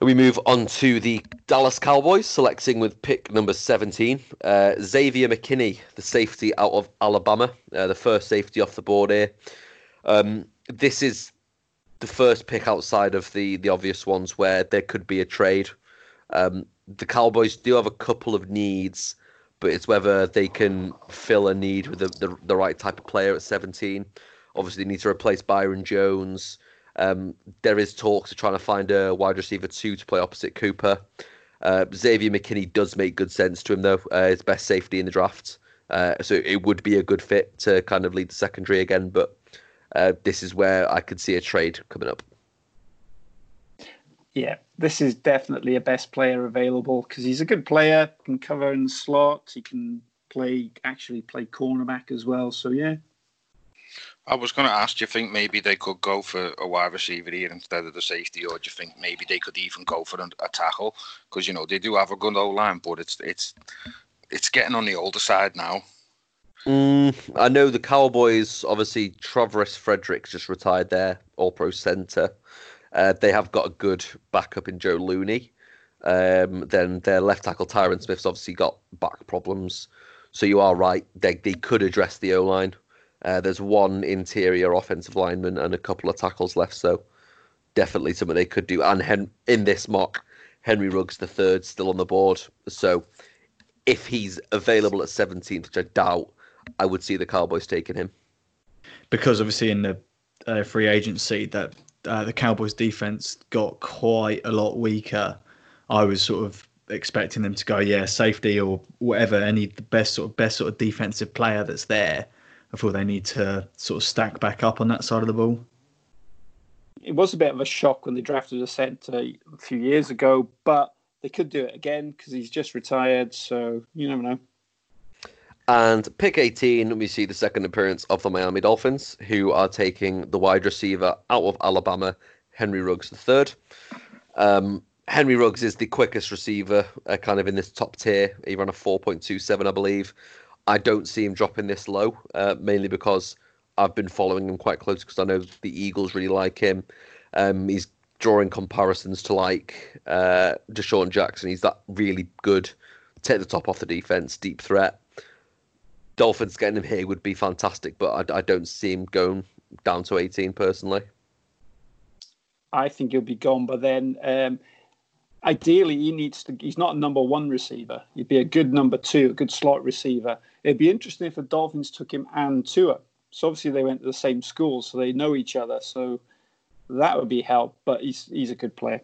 We move on to the Dallas Cowboys, selecting with pick number 17, uh, Xavier McKinney, the safety out of Alabama, uh, the first safety off the board here. Um, this is the first pick outside of the, the obvious ones where there could be a trade. Um, the Cowboys do have a couple of needs, but it's whether they can fill a need with the, the, the right type of player at 17. Obviously, they need to replace Byron Jones. Um, there is talks of trying to find a wide receiver two to play opposite Cooper. Uh, Xavier McKinney does make good sense to him, though. Uh, his best safety in the draft. Uh, so it would be a good fit to kind of lead the secondary again. But uh, this is where I could see a trade coming up. Yeah, this is definitely a best player available because he's a good player, can cover in the slot, he can play actually play cornerback as well. So yeah, I was going to ask, do you think maybe they could go for a wide receiver here instead of the safety, or do you think maybe they could even go for a, tackle? Because you know they do have a good old line, but it's it's it's getting on the older side now. Mm, I know the Cowboys. Obviously, Travis Frederick just retired their All-Pro center. Uh, they have got a good backup in Joe Looney. Um, then their left tackle Tyron Smith's obviously got back problems. So you are right. They they could address the O line. Uh, there's one interior offensive lineman and a couple of tackles left. So definitely something they could do. And Hen- in this mock, Henry Ruggs the third still on the board. So if he's available at 17th, which I doubt, I would see the Cowboys taking him. Because obviously in the uh, free agency that uh, the Cowboys defense got quite a lot weaker. I was sort of expecting them to go, yeah, safety or whatever, any the best sort of best sort of defensive player that's there. I thought they need to sort of stack back up on that side of the ball. It was a bit of a shock when they drafted a centre a few years ago, but they could do it again because he's just retired. So you never know. And pick 18, we see the second appearance of the Miami Dolphins, who are taking the wide receiver out of Alabama, Henry Ruggs III. Um, Henry Ruggs is the quickest receiver, uh, kind of in this top tier. He ran a 4.27, I believe. I don't see him dropping this low, uh, mainly because I've been following him quite close because I know the Eagles really like him. Um, he's drawing comparisons to like uh, DeSean Jackson. He's that really good, take the top off the defense, deep threat. Dolphins getting him here would be fantastic, but I, I don't see him going down to 18 personally. I think he'll be gone by then. Um, ideally, he needs to. He's not a number one receiver. He'd be a good number two, a good slot receiver. It'd be interesting if the Dolphins took him and Tua. So obviously they went to the same school, so they know each other. So that would be help. But he's he's a good player.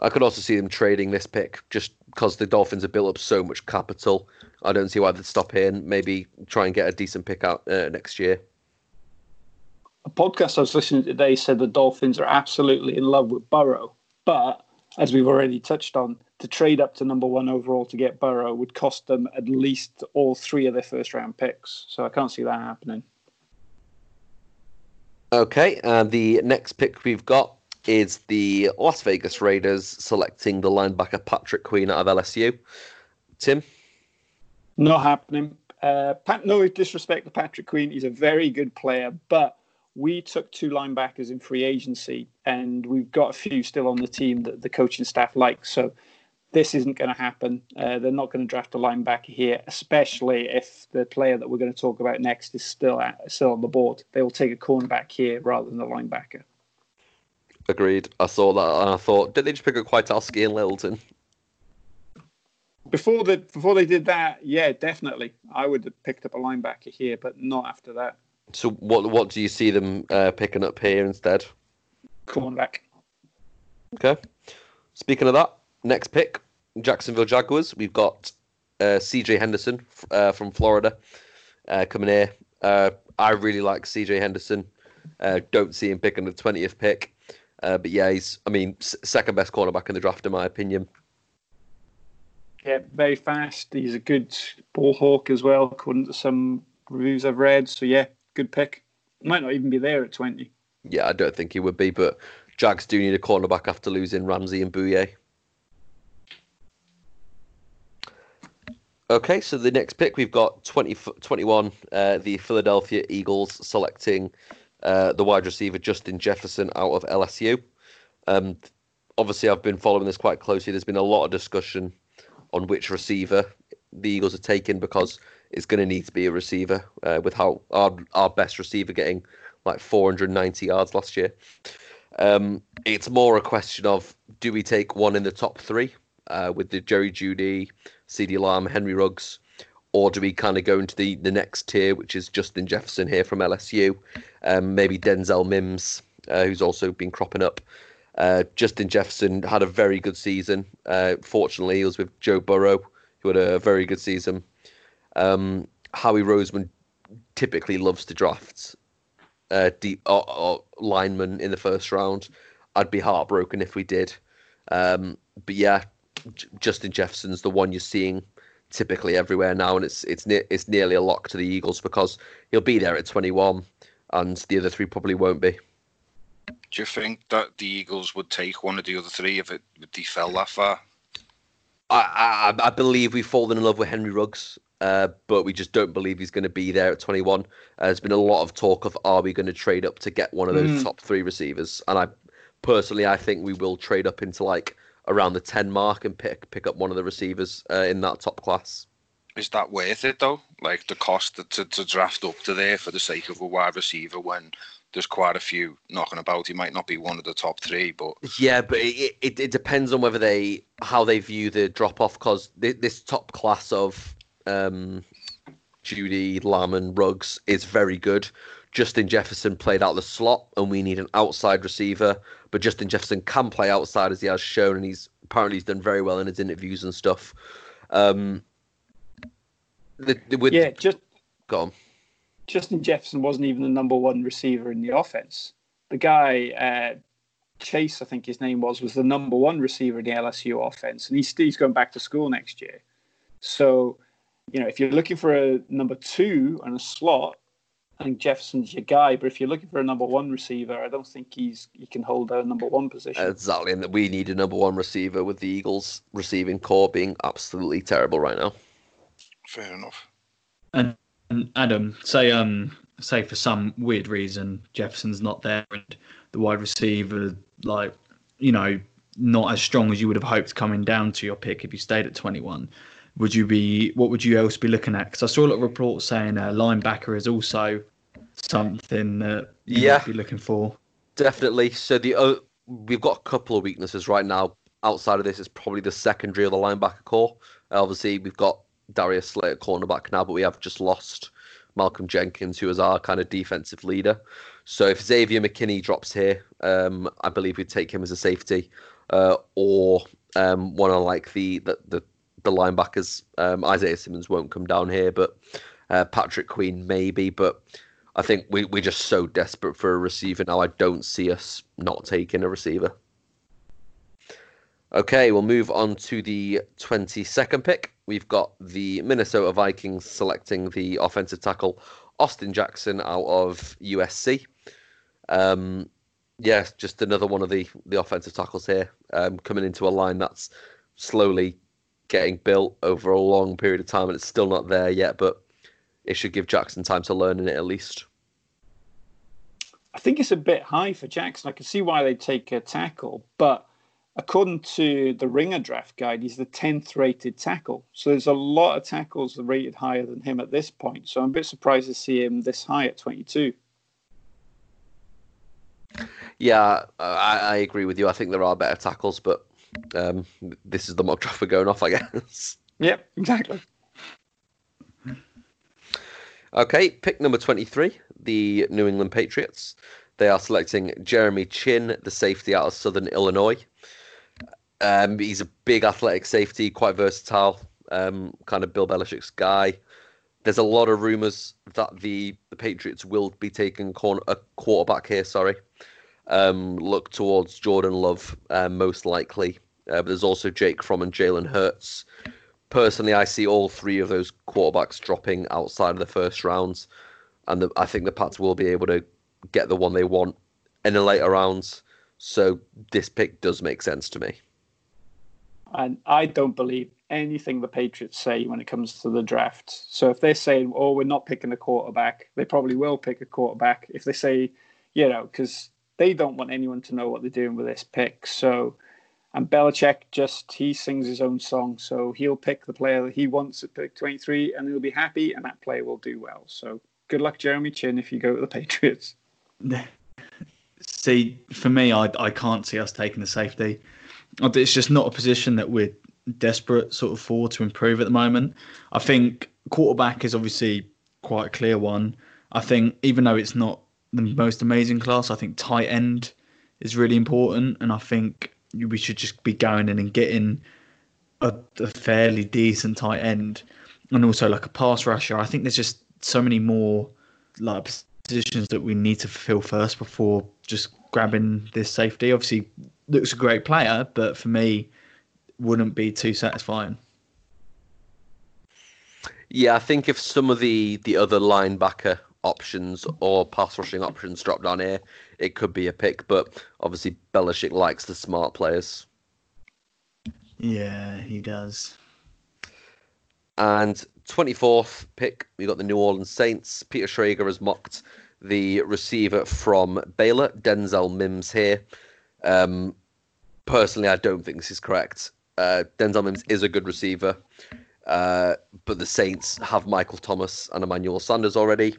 I could also see them trading this pick just because the Dolphins have built up so much capital. I don't see why they'd stop here and maybe try and get a decent pick out uh, next year. A podcast I was listening to today said the Dolphins are absolutely in love with Burrow, but as we've already touched on, to trade up to number one overall to get Burrow would cost them at least all three of their first round picks. So I can't see that happening. Okay, and the next pick we've got is the Las Vegas Raiders selecting the linebacker Patrick Queen out of LSU. Tim? Not happening. Uh, Pat, no disrespect to Patrick Queen. He's a very good player, but we took two linebackers in free agency, and we've got a few still on the team that the coaching staff likes. So this isn't going to happen. Uh, they're not going to draft a linebacker here, especially if the player that we're going to talk about next is still at, still on the board. They will take a cornerback here rather than a linebacker. Agreed. I saw that and I thought, did they just pick up Kwiatkoski and Littleton? Before the before they did that, yeah, definitely, I would have picked up a linebacker here, but not after that. So what what do you see them uh, picking up here instead? Cornerback. Okay. Speaking of that, next pick, Jacksonville Jaguars. We've got uh, C.J. Henderson uh, from Florida uh, coming here. Uh, I really like C.J. Henderson. Uh, don't see him picking the twentieth pick. Uh, but yeah, he's, I mean, s- second best cornerback in the draft, in my opinion. Yeah, very fast. He's a good ball hawk as well, according to some reviews I've read. So yeah, good pick. Might not even be there at twenty. Yeah, I don't think he would be, but Jags do need a cornerback after losing Ramsey and Bouye. Okay, so the next pick we've got 20, 21, uh, the Philadelphia Eagles selecting uh, the wide receiver Justin Jefferson out of LSU. Um, obviously, I've been following this quite closely. There's been a lot of discussion on which receiver the Eagles are taking because it's going to need to be a receiver uh, with how our our best receiver getting like 490 yards last year. Um, it's more a question of do we take one in the top three uh, with the Jerry Jeudy, CeeDee Lamb, Henry Ruggs, or do we kind of go into the, the next tier, which is Justin Jefferson here from LSU, um, maybe Denzel Mims, uh, who's also been cropping up. Uh, Justin Jefferson had a very good season. Uh, fortunately, he was with Joe Burrow, who had a very good season. Um, Howie Roseman typically loves to draft uh, deep or, or lineman in the first round. I'd be heartbroken if we did. Um, but yeah, J- Justin Jefferson's the one you're seeing typically everywhere now, and it's it's ne- it's nearly a lock to the Eagles because he'll be there at 21, and the other three probably won't be. Do you think that the Eagles would take one of the other three if it if they fell that far? I, I I believe we've fallen in love with Henry Ruggs. Uh, but we just don't believe he's going to be there at 21. Uh, there's been a lot of talk of are we going to trade up to get one of those Mm. top three receivers, and I personally I think we will trade up into like around the 10 mark and pick pick up one of the receivers uh, in that top class. Is that worth it though? Like the cost to, to, to draft up to there for the sake of a wide receiver when there's quite a few knocking about. He might not be one of the top three, but Yeah, but it, it, it depends on whether they how they view the drop off because this top class of um, Jeudy, Lamb, and Ruggs is very good. Justin Jefferson played out the slot, and we need an outside receiver. But Justin Jefferson can play outside as he has shown, and he's apparently he's done very well in his interviews and stuff. Um, the, the, with, Yeah, just go on. Justin Jefferson wasn't even the number one receiver in the offense. The guy, uh, Chase, I think his name was, was the number one receiver in the LSU offense, and he's he's going back to school next year. So, you know, if you're looking for a number two and a slot, I think Jefferson's your guy. But if you're looking for a number one receiver, I don't think he's he can hold a number one position. Exactly, and that we need a number one receiver with the Eagles receiving corps being absolutely terrible right now. fair enough. And Adam, say um say for some weird reason Jefferson's not there and the wide receiver like you know not as strong as you would have hoped coming down to your pick if you stayed at 21 would you be what would you else be looking at because i saw a lot of reports saying uh, linebacker is also something that you Yeah. might be looking for Definitely. So the uh, we've got a couple of weaknesses right now. Outside of this is probably the secondary of the linebacker corps. Obviously, we've got Darius Slay at cornerback now, but we have just lost Malcolm Jenkins, who is our kind of defensive leader. So if Xavier McKinney drops here, um, I believe we'd take him as a safety, uh, or um, one of like the the the, the linebackers. Um, Isaiah Simmons won't come down here, but uh, Patrick Queen maybe, but. I think we, we're just so desperate for a receiver now. I don't see us not taking a receiver. Okay, we'll move on to the 22nd pick. We've got the Minnesota Vikings selecting the offensive tackle Austin Jackson out of USC. Um, yeah, just another one of the, the offensive tackles here, um, coming into a line that's slowly getting built over a long period of time, and it's still not there yet, but it should give Jackson time to learn in it at least. I think it's a bit high for Jackson. I can see why they take a tackle, but according to the Ringer draft guide, he's the 10th rated tackle. So there's a lot of tackles rated higher than him at this point. So I'm a bit surprised to see him this high at 22. Yeah, I, I agree with you. I think there are better tackles, but um, this is the mock draft we're going off, I guess. Yep, exactly. Okay, pick number 23, the New England Patriots. They are selecting Jeremy Chinn, the safety out of Southern Illinois. Um, he's a big athletic safety, quite versatile, um, kind of Bill Belichick's guy. There's a lot of rumors that the, the Patriots will be taking corner, a quarterback here, sorry. Um, look towards Jordan Love, um, most likely. Uh, but there's also Jake Fromm and Jalen Hurts personally, I see all three of those quarterbacks dropping outside of the first rounds, and the, I think the Pats will be able to get the one they want in the later rounds. So this pick does make sense to me. And I don't believe anything the Patriots say when it comes to the draft. So if they're saying, oh, we're not picking a quarterback, they probably will pick a quarterback. If they say, you know, because they don't want anyone to know what they're doing with this pick. So, and Belichick just, he sings his own song. So he'll pick the player that he wants at pick 23 and he'll be happy and that player will do well. So good luck, Jeremy Chinn, if you go to the Patriots. See, for me, I I can't see us taking the safety. It's just not a position that we're desperate sort of for to improve at the moment. I think quarterback is obviously quite a clear one. I think even though it's not the most amazing class, I think tight end is really important, and I think we should just be going in and getting a, a fairly decent tight end, and also like a pass rusher. I think there's just so many more like positions that we need to fulfill first before just grabbing this safety. Obviously, looks a great player, but for me, wouldn't be too satisfying. Yeah, I think if some of the the other linebacker options or pass rushing options drop down here, it could be a pick. But obviously, Belichick likes the smart players. Yeah, he does. And 24th pick, we got the New Orleans Saints. Peter Schrager has mocked the receiver from Baylor, Denzel Mims here. Um, personally, I don't think this is correct. Uh, Denzel Mims is a good receiver, uh, but the Saints have Michael Thomas and Emmanuel Sanders already.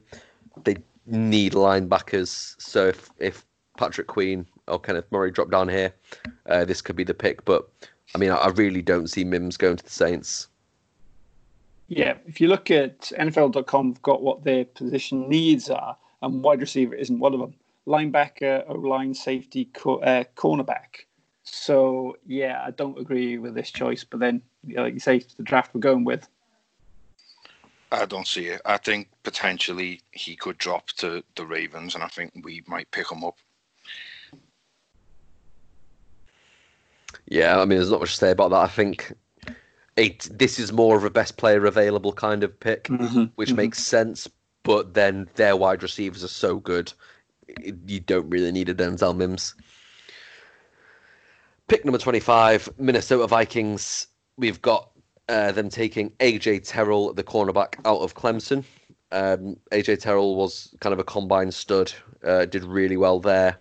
They need linebackers, so if, if Patrick Queen or Kenneth Murray drop down here, uh, this could be the pick. But I mean, I, I really don't see Mims going to the Saints. Yeah, if you look at NFL.com, have got what their position needs are, and wide receiver isn't one of them. Linebacker, O line, safety, co- uh, cornerback. So yeah, I don't agree with this choice. But then, like you say, the draft we're going with. I don't see it. I think potentially he could drop to the Ravens, and I think we might pick him up. Yeah, I mean, there's not much to say about that. I think it. This is more of a best player available kind of pick, Mm-hmm. which makes sense. But then their wide receivers are so good, you don't really need a Denzel Mims. Pick number 25, Minnesota Vikings. We've got uh, them taking AJ Terrell, the cornerback, out of Clemson. Um, AJ Terrell was kind of a combine stud, uh, did really well there.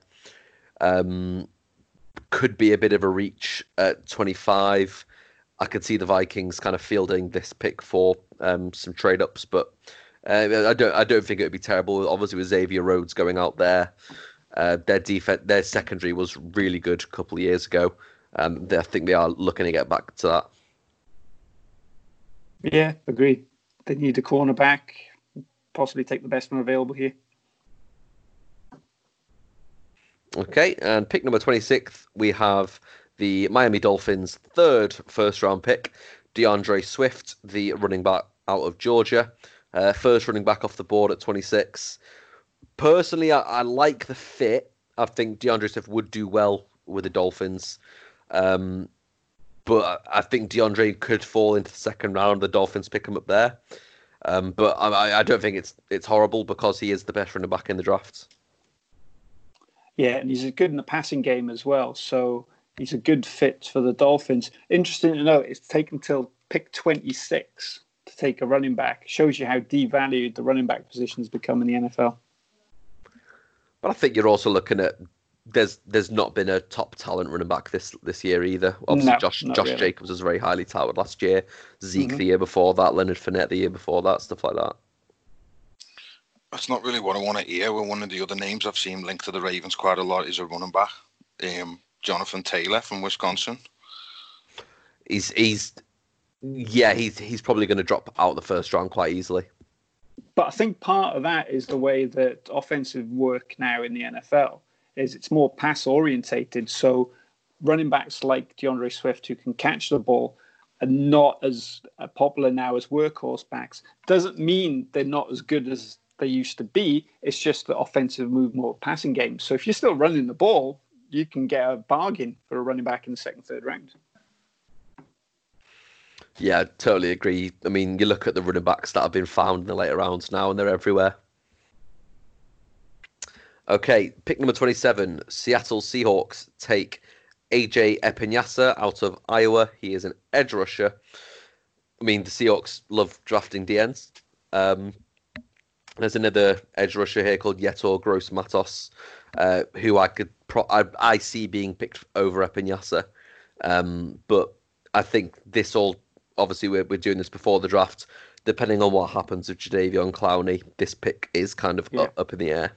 Um, could be a bit of a reach at 25. I could see the Vikings kind of fielding this pick for um, some trade ups, but uh, I don't. I don't think it would be terrible. Obviously, with Xavier Rhodes going out there, uh, their defense, their secondary was really good a couple of years ago. Um, they, I think they are looking to get back to that. Yeah, agreed. They need a cornerback, possibly take the best one available here. Okay, and pick number 26, we have the Miami Dolphins' third first round pick, DeAndre Swift, the running back out of Georgia. Uh, first running back off the board at 26. Personally, I, I like the fit. I think DeAndre Swift would do well with the Dolphins. Um, but I think DeAndre could fall into the second round. The Dolphins pick him up there. Um, but I, I don't think it's it's horrible because he is the best running back in the draft. Yeah, and he's good in the passing game as well. So he's a good fit for the Dolphins. Interesting to note, it's taken till pick 26 to take a running back. Shows you how devalued the running back position has become in the NFL. But I think you're also looking at there's there's not been a top talent running back this this year either. Obviously, No, Josh Josh really. Jacobs was very highly touted last year. Zeke Mhm. the year before that, Leonard Fournette the year before that, stuff like that. That's not really what I want to hear. Well, one of the other names I've seen linked to the Ravens quite a lot is a running back, um, Jonathan Taylor from Wisconsin. He's he's yeah he's he's probably going to drop out the first round quite easily. But I think part of that is the way that offensive work now in the NFL is it's more pass orientated. So running backs like DeAndre Swift who can catch the ball are not as popular now as workhorse backs. Doesn't mean they're not as good as they used to be. It's just the offensive move more passing game. So if you're still running the ball, you can get a bargain for a running back in the second, third round. Yeah, totally agree. I mean, you look at the running backs that have been found in the later rounds now, and they're everywhere. Okay, pick number 27. Seattle Seahawks take AJ Epenesa out of Iowa. He is an edge rusher. I mean, the Seahawks love drafting DNs. Um, there's another edge rusher here called Yetur Gross Matos, uh, who I could pro- I, I see being picked over Epenesa. Um, but I think this all obviously we're, we're doing this before the draft. Depending on what happens with Jadeveon Clowney, this pick is kind of Yeah. up, up in the air.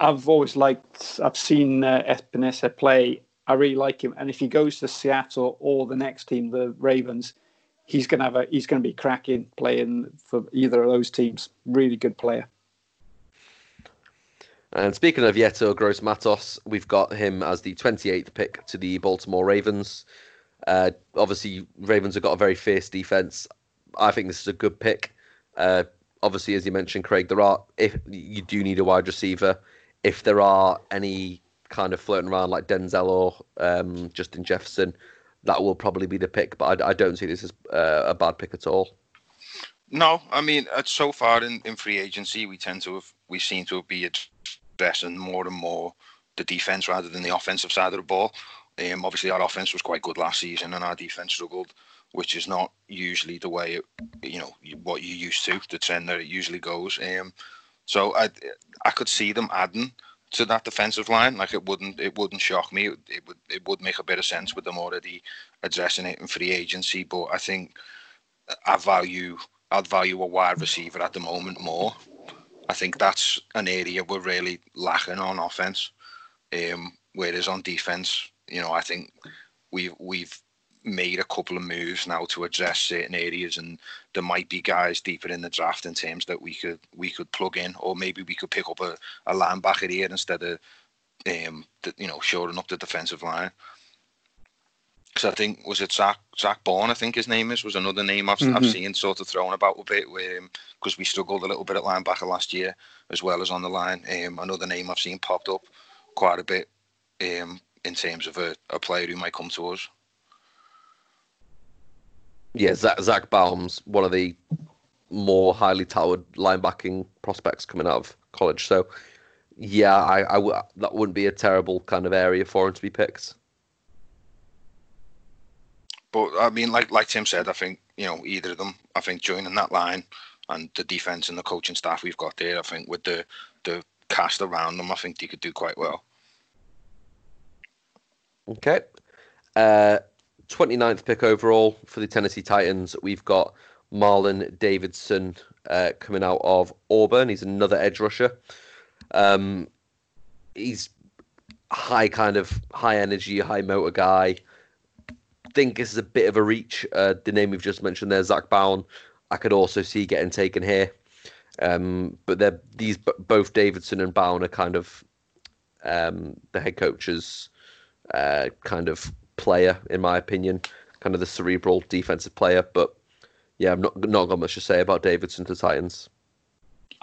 I've always liked. I've seen uh, Espinosa play. I really like him, and if he goes to Seattle or the next team, the Ravens, he's gonna have a. He's gonna be cracking playing for either of those teams. Really good player. And speaking of Yetur Gross Matos, we've got him as the 28th pick to the Baltimore Ravens. Uh, obviously, Ravens have got a very fierce defense. I think this is a good pick. Uh, obviously, as you mentioned, Craig, there are if you do need a wide receiver, if there are any kind of floating around like Denzel or um, Justin Jefferson, that will probably be the pick. But I, I don't see this as uh, a bad pick at all. No, I mean, uh, so far in, in free agency, we tend to have we seem to be addressing more and more the defense rather than the offensive side of the ball. Um, obviously, our offense was quite good last season, and our defense struggled. Which is not usually the way it, you know what you're used to, the trend that it usually goes. Um, so I I could see them adding to that defensive line. Like it wouldn't it wouldn't shock me. It, it would it would make a bit of sense with them already addressing it in free agency. But I think I value I'd value a wide receiver at the moment more. I think that's an area we're really lacking on offense. Um, whereas on defense, you know, I think we've we've made a couple of moves now to address certain areas, and there might be guys deeper in the draft in terms that we could we could plug in, or maybe we could pick up a, a linebacker here instead of um, the, you know shoring up the defensive line. Because I think was it Zach Zach Baun, I think his name is, was another name I've, mm-hmm. I've seen sort of thrown about a bit because um, because we struggled a little bit at linebacker last year as well as on the line. Um, another name I've seen popped up quite a bit um, in terms of a, a player who might come to us yeah, Zach, Zach Baun's one of the more highly touted linebacking prospects coming out of college. So, yeah, I, I w- that wouldn't be a terrible kind of area for him to be picked. But I mean, like like Tim said, I think you know either of them. I think joining that line and the defense and the coaching staff we've got there, I think with the the cast around them, I think they could do quite well. Okay. Uh, 29th pick overall for the Tennessee Titans. We've got Marlon Davidson uh, coming out of Auburn. He's another edge rusher. Um, he's high kind of high energy, high motor guy. Think this is a bit of a reach. Uh, the name we've just mentioned there, Zach Baun, I could also see getting taken here. Um, but they're these both Davidson and Baun are kind of um, the head coaches, uh, kind of player, in my opinion, kind of the cerebral defensive player. But yeah, I've not not got much to say about Davidson to Titans.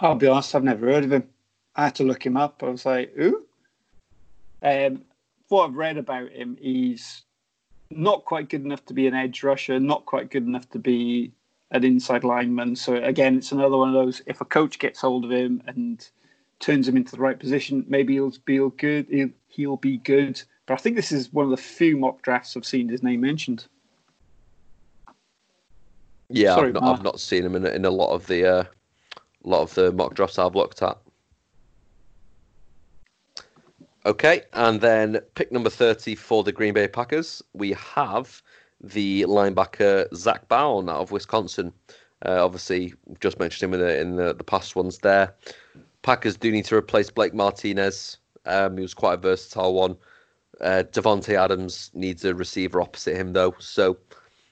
I'll be honest, I've never heard of him. I had to look him up. I was like, who? Um, what I've read about him, he's not quite good enough to be an edge rusher, not quite good enough to be an inside lineman. So again, it's another one of those. If a coach gets hold of him and turns him into the right position, maybe he'll be good. He'll, he'll be good. But I think this is one of the few mock drafts I've seen his name mentioned. Yeah, Sorry, I've, not, I've, not, seen him in, in a lot of the uh, lot of the mock drafts I've looked at. Okay, and then pick number 30 for the Green Bay Packers, we have the linebacker Zach Baun out of Wisconsin. Uh, obviously, just mentioned him in the in the, the past ones there. Packers do need to replace Blake Martinez. Um, he was quite a versatile one. Uh, Davante Adams needs a receiver opposite him, though. So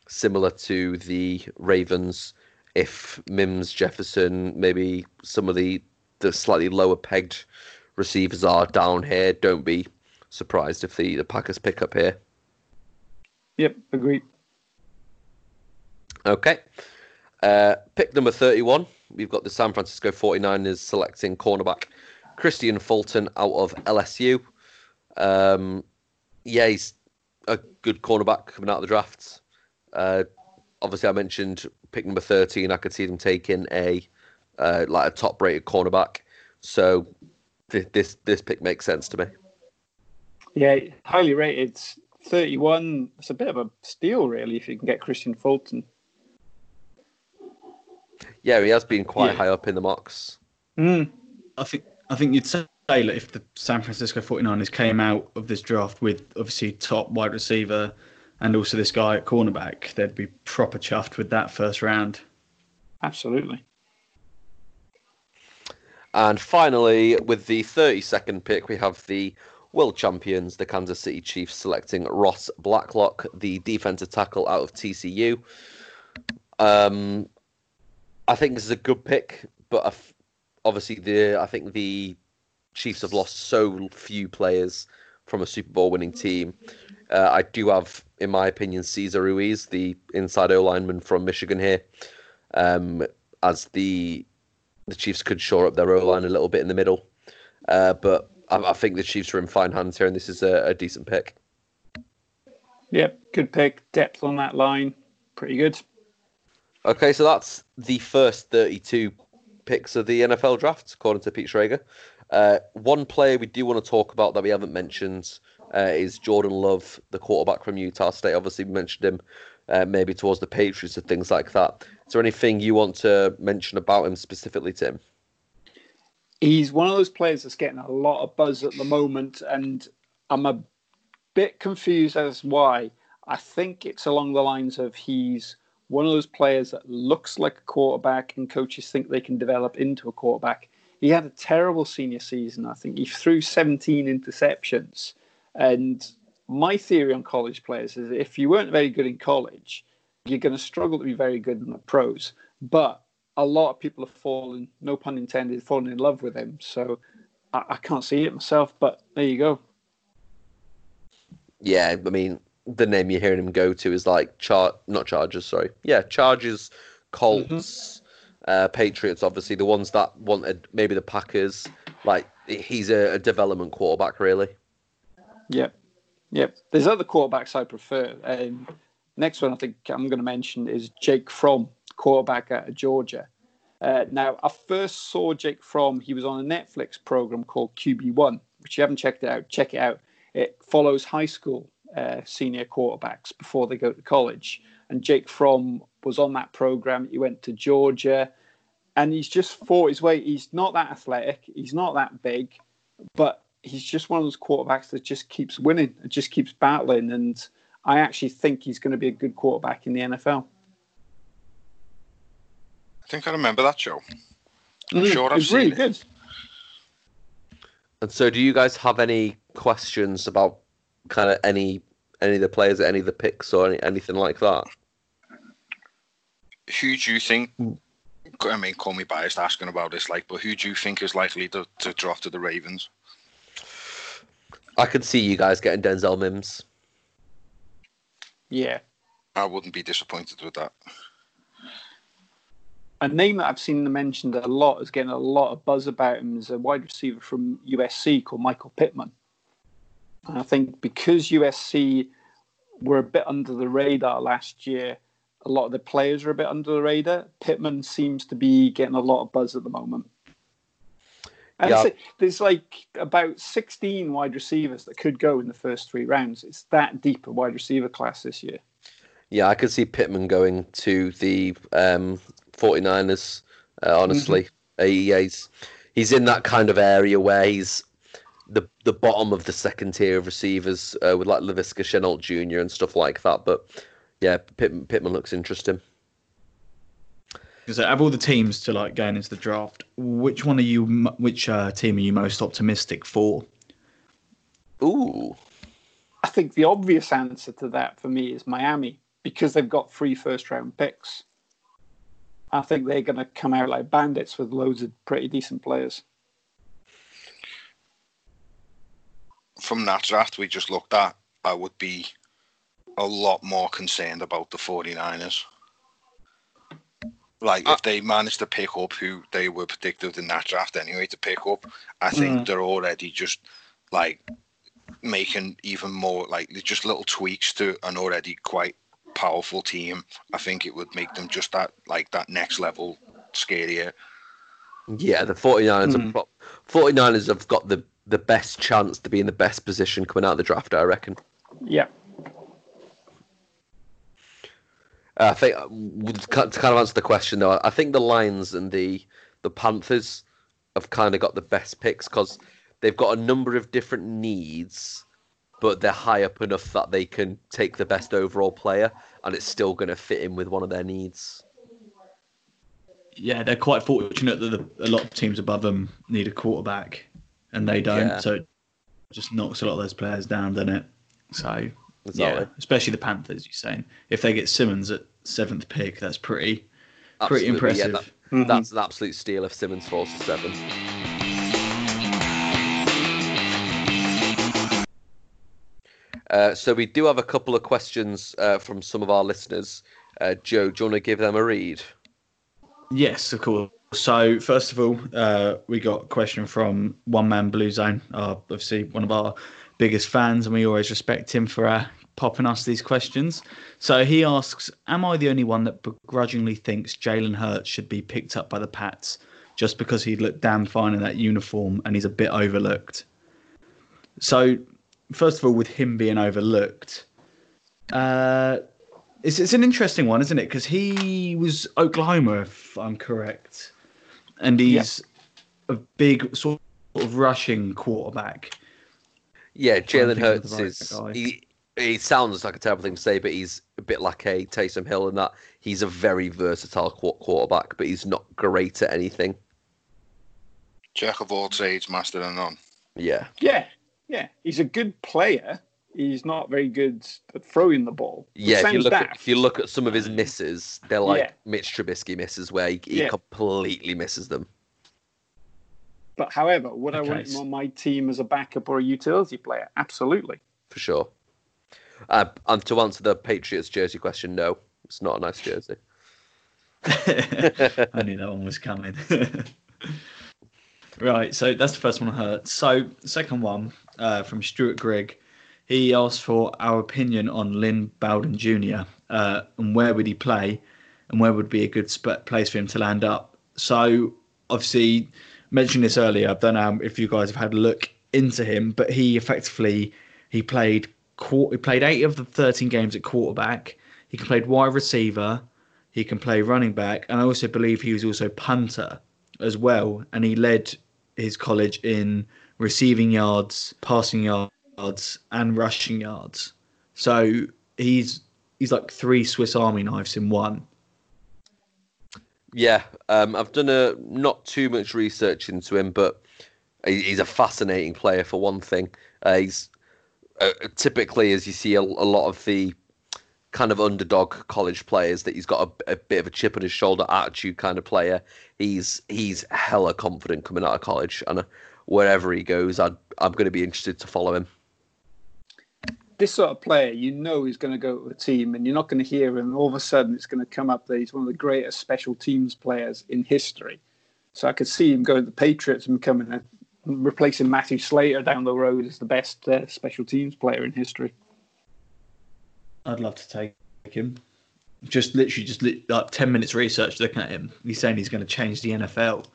similar to the Ravens, if Mims, Jefferson, maybe some of the the slightly lower pegged receivers are down here, don't be surprised if the, the Packers pick up here. Yep, agreed. Okay. Uh, pick number 31. We've got the San Francisco 49ers selecting cornerback Kristian Fulton out of LSU. Um, yeah, he's a good cornerback coming out of the drafts. Uh, obviously, I mentioned pick number thirteen. I could see them taking a uh, like a top-rated cornerback. So th- this this pick makes sense to me. Yeah, highly rated. Thirty-one. It's a bit of a steal, really, if you can get Kristian Fulton. Yeah, he has been quite yeah. high up in the mocks. Mm. I think I think you'd say that if the San Francisco 49ers came out of this draft with obviously top wide receiver and also this guy at cornerback, they'd be proper chuffed with that first round. Absolutely. And finally, with the 32nd pick, we have the world champions, the Kansas City Chiefs, selecting Ross Blacklock, the defensive tackle out of TCU. Um, I think this is a good pick, but obviously the I think the Chiefs have lost so few players from a Super Bowl winning team. Uh, I do have, in my opinion, Cesar Ruiz, the inside O lineman from Michigan here, um, as the the Chiefs could shore up their O line a little bit in the middle. Uh, but I, I, think the Chiefs are in fine hands here, and this is a, a decent pick. Yep, good pick. Depth on that line, pretty good. Okay, so that's the first 32 picks of the NFL draft, according to Pete Schrager. Uh, one player we do want to talk about that we haven't mentioned uh, is Jordan Love, the quarterback from Utah State. Obviously, we mentioned him uh, maybe towards the Patriots and things like that. Is there anything you want to mention about him specifically, Tim? He's one of those players that's getting a lot of buzz at the moment, and I'm a bit confused as why. I think it's along the lines of he's one of those players that looks like a quarterback, and coaches think they can develop into a quarterback. He had a terrible senior season. I think he threw 17 interceptions. And my theory on college players is if you weren't very good in college, you're going to struggle to be very good in the pros. But a lot of people have fallen, no pun intended, fallen in love with him. So I, I can't see it myself, but there you go. Yeah, I mean, the name you're hearing him go to is like char not Chargers, sorry. Yeah, Chargers, Colts, mm-hmm. Uh, Patriots, obviously the ones that wanted maybe the Packers. Like he's a, a development quarterback, really. Yep, yep. There's other quarterbacks I prefer. Um, next one I think I'm going to mention is Jake Fromm, quarterback at Georgia. Uh, now, I first saw Jake Fromm. He was on a Netflix program called QB One, which you haven't checked out. Check it out. It follows high school uh, senior quarterbacks before they go to college. And Jake Fromm was on that program. He went to Georgia, and he's just fought his way. He's not that athletic. He's not that big, but he's just one of those quarterbacks that just keeps winning and just keeps battling. And I actually think he's going to be a good quarterback in the NFL. I think I remember that show. I'm mm, sure I've seen really it. Good. And so, do you guys have any questions about kind of any any of the players, any of the picks, or any, anything like that? Who do you think? I mean, call me biased asking about this, like, but who do you think is likely to, to drop to the Ravens? I could see you guys getting Denzel Mims. Yeah. I wouldn't be disappointed with that. A name that I've seen mentioned a lot is getting a lot of buzz about him is a wide receiver from USC called Michael Pittman. I think because USC were a bit under the radar last year, a lot of the players are a bit under the radar. Pittman seems to be getting a lot of buzz at the moment. And yeah. there's like about 16 wide receivers that could go in the first three rounds. It's that deep a wide receiver class this year. Yeah, I could see Pittman going to the um, 49ers, uh, honestly. Mm-hmm. he's, he's in that kind of area where he's the the bottom of the second tier of receivers uh, with like Laviska Shenault Jr. and stuff like that. But yeah, Pittman, Pittman looks interesting. So, out of all the teams to like going into the draft, which one are you? Which uh, team are you most optimistic for? Ooh, I think the obvious answer to that for me is Miami because they've got three first round picks. I think they're going to come out like bandits with loads of pretty decent players. From that draft we just looked at, I would be a lot more concerned about the 49ers. Like uh, if they manage to pick up who they were predicted in that draft anyway to pick up, I think mm. they're already just like making even more like just little tweaks to an already quite powerful team. I think it would make them just that like that next level scarier. Yeah, the 49ers mm. have, 49ers have got the the best chance to be in the best position coming out of the draft, I reckon. Yeah. Uh, I think to kind of answer the question though, I think the Lions and the the Panthers have kind of got the best picks because they've got a number of different needs, but they're high up enough that they can take the best overall player, and it's still going to fit in with one of their needs. Yeah, they're quite fortunate that the, a lot of teams above them need a quarterback, and they don't. Yeah. So it just knocks a lot of those players down, doesn't it? So Exactly. Yeah, especially the Panthers. You're saying if they get Simmons at seventh pick, that's pretty pretty impressive. Yeah, that, mm-hmm. That's an absolute steal if Simmons falls to seven. Uh, so we do have a couple of questions uh, from some of our listeners. Uh, Joe, do you want to give them a read? Yes, of course. So first of all, uh, we got a question from One Man Blue Zone, obviously one of our biggest fans, and we always respect him for uh, popping us these questions. So he asks, "Am I the only one that begrudgingly thinks Jalen Hurts should be picked up by the Pats just because he looked damn fine in that uniform and he's a bit overlooked?" So, first of all, with him being overlooked, uh, it's it's an interesting one, isn't it? Because he was Oklahoma, if I'm correct, and he's a big sort of rushing quarterback. Yeah, trying to Jalen Hurts the right is. guy. He, he sounds like a terrible thing to say, but he's a bit like a Taysom Hill in that he's a very versatile qu- quarterback, but he's not great at anything. Jack of all trades, master of none. Yeah. Yeah, yeah. He's a good player. He's not very good at throwing the ball. Yeah, if you sounds look at if you look at some of his misses, they're like Yeah. Mitch Trubisky misses where he, he Yeah. completely misses them. But however, would I want him on my team as a backup or a utility player? Absolutely. for sure. Uh, and to answer the Patriots jersey question, no, it's not a nice jersey. I knew that one was coming. right, so that's the first one I heard. So, second one uh, from Stuart Grigg. He asked for our opinion on Lynn Bowden Jr. Uh, and where would he play and where would be a good sp- place for him to land up. So, obviously, mentioned this earlier. I don't know if you guys have had a look into him, but he effectively he played he played eight of the thirteen games at quarterback. He played wide receiver. He can play running back, and I also believe he was also punter as well. And he led his college in receiving yards, passing yards, and rushing yards. So he's he's like three Swiss Army knives in one. Yeah, um, I've done a not too much research into him, but he's a fascinating player for one thing. Uh, he's uh, typically, as you see, a, a lot of the kind of underdog college players that he's got a, a bit of a chip on his shoulder attitude kind of player. He's he's hella confident coming out of college, and uh, wherever he goes, I'd, I'm going to be interested to follow him. This sort of player, you know, is going to go to a team, and you're not going to hear him. All of a sudden, it's going to come up that he's one of the greatest special teams players in history. So I could see him going to the Patriots and becoming a replacing Matthew Slater down the road as the best uh, special teams player in history. I'd love to take him. Just literally, just li- like ten minutes research looking at him. He's saying he's going to change the NFL,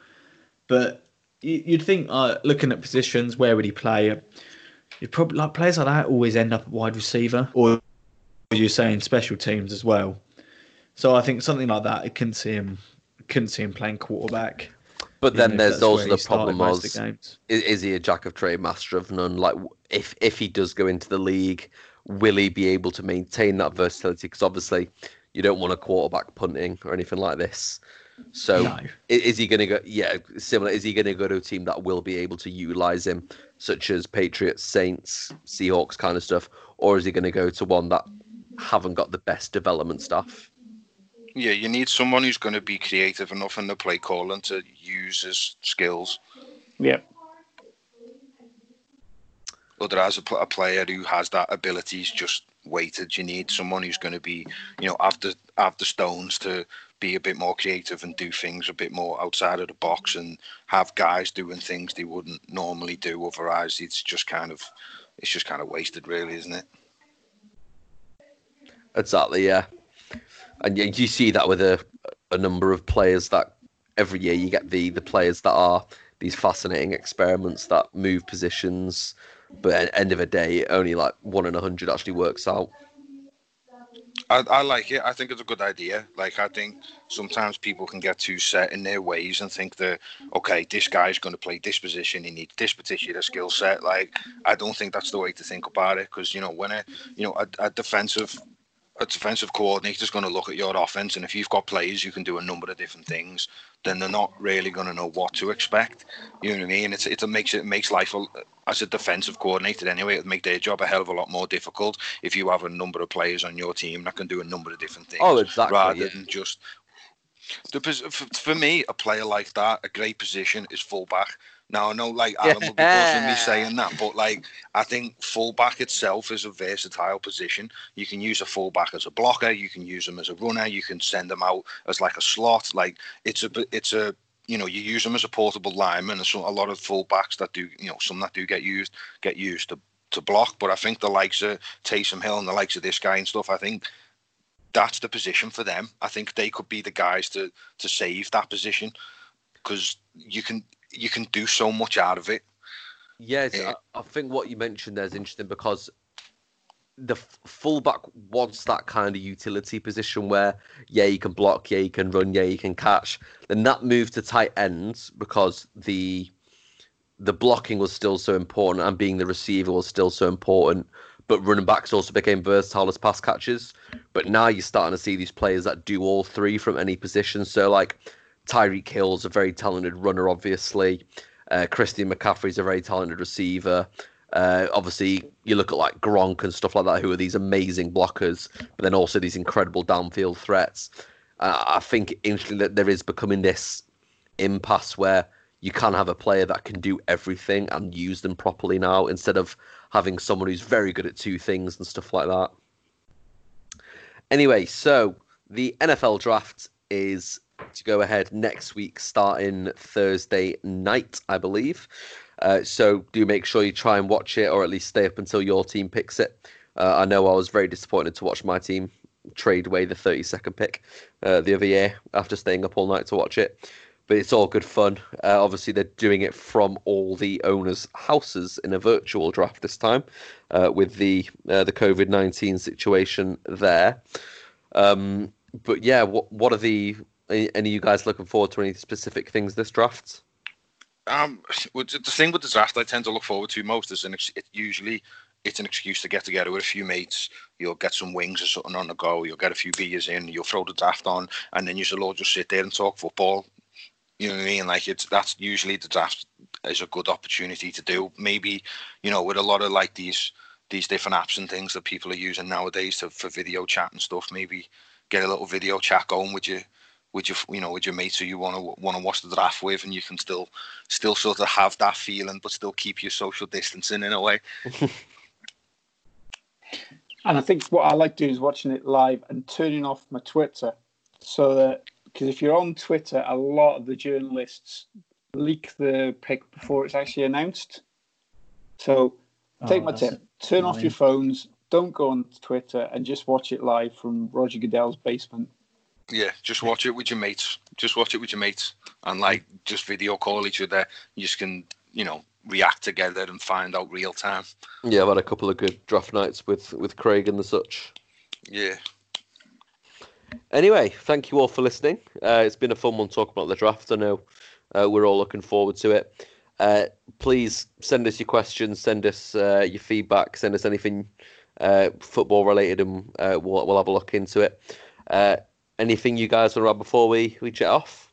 but you- you'd think, uh, looking at positions, where would he play? You'd probably like players like that always end up wide receiver, or you're saying special teams as well. So I think something like that, I can't see him, couldn't see him playing quarterback. But then there's also the problem of the is, is he a jack of trade, master of none? Like, if if he does go into the league, will he be able to maintain that versatility? Because obviously, you don't want a quarterback punting or anything like this. So, No. i- is he going to go? Yeah, similar. Is he going to go to a team that will be able to utilize him, such as Patriots, Saints, Seahawks, kind of stuff, or is he going to go to one that haven't got the best development staff? Yeah, you need someone who's going to be creative enough in the play calling to use his skills. Yeah. Otherwise, a, pl- a player who has that ability is just weighted. You need someone who's going to be, you know, have the have the stones to be a bit more creative and do things a bit more outside of the box, and have guys doing things they wouldn't normally do. Otherwise, it's just kind of, it's just kind of wasted, really, isn't it? Exactly, yeah. And you, you see that with a a number of players that every year you get the the players that are these fascinating experiments that move positions, but at end of the day, only like one in a hundred actually works out. I, I like it. I think it's a good idea. Like I think sometimes people can get too set in their ways and think that okay, this guy's going to play this position. He needs this particular skill set. Like I don't think that's the way to think about it because you know when a you know a, a defensive a defensive coordinator is going to look at your offense, and if you've got players you can do a number of different things, then they're not really going to know what to expect. You know what I mean? It's it makes it makes life as a defensive coordinator anyway. It make their job a hell of a lot more difficult if you have a number of players on your team that can do a number of different things. Oh, exactly, Rather yeah. than just the for, for me, a player like that, a great position is fullback. Now I know, like Alan will be buzzing me saying that, but like I think fullback itself is a versatile position. You can use a fullback as a blocker, you can use them as a runner, you can send them out as like a slot. Like it's a it's a you know you use them as a portable lineman. And so a lot of fullbacks that do you know some that do get used get used to to block. But I think the likes of Taysom Hill and the likes of this guy and stuff, I think that's the position for them. I think they could be the guys to to save that position because you can you can do so much out of it. Yes, Yeah. I, I think what you mentioned there is interesting because the f- fullback wants that kind of utility position where yeah you can block, yeah you can run, yeah you can catch. Then that move to tight ends because the the blocking was still so important and being the receiver was still so important. But running backs also became versatile as pass catchers. But now you're starting to see these players that do all three from any position. So like Tyreek Hill's a very talented runner, obviously. Uh, Christian McCaffrey's a very talented receiver. Uh, obviously, you look at like Gronk and stuff like that, who are these amazing blockers, but then also these incredible downfield threats. Uh, I think interestingly that there is becoming this impasse where you can have a player that can do everything and use them properly now instead of having someone who's very good at two things and stuff like that. Anyway, so the NFL draft is to go ahead next week, starting Thursday night, I believe. Uh, so do make sure you try and watch it, or at least stay up until your team picks it. Uh, I know I was very disappointed to watch my team trade away the 32nd pick uh, the other year after staying up all night to watch it. But it's all good fun. Uh, obviously, they're doing it from all the owners' houses in a virtual draft this time, uh, with the uh, the COVID nineteen situation there. Um, but yeah, what what are the any, any of you guys looking forward to any specific things this draft? Um, the thing with the draft I tend to look forward to most is an ex- it usually it's an excuse to get together with a few mates. You'll get some wings or something on the go. You'll get a few beers in. You'll throw the draft on, and then you'll all just sit there and talk football. You know what I mean? Like it's that's usually the draft is a good opportunity to do. Maybe you know with a lot of like these these different apps and things that people are using nowadays to, for video chat and stuff. Maybe get a little video chat going with you with your you know with your mates who you want to want to watch the draft with, and you can still still sort of have that feeling, but still keep your social distancing in a way. and I think what I like doing is watching it live and turning off my Twitter, so that because if you're on Twitter, a lot of the journalists leak the pick before it's actually announced. So oh, take oh, my tip: turn annoying. off your phones, don't go on Twitter, and just watch it live from Roger Goodell's basement. Yeah, just watch it with your mates. Just watch it with your mates, and like just video call each other. You just can, you know, react together and find out real time. Yeah, I've had a couple of good draft nights with with Craig and the such. Yeah. Anyway, thank you all for listening. Uh, it's been a fun one talking about the draft. I know uh, we're all looking forward to it. Uh, please send us your questions, send us uh, your feedback, send us anything uh, football related, and uh, we'll, we'll have a look into it. Anything you guys want to add before we, we jet off?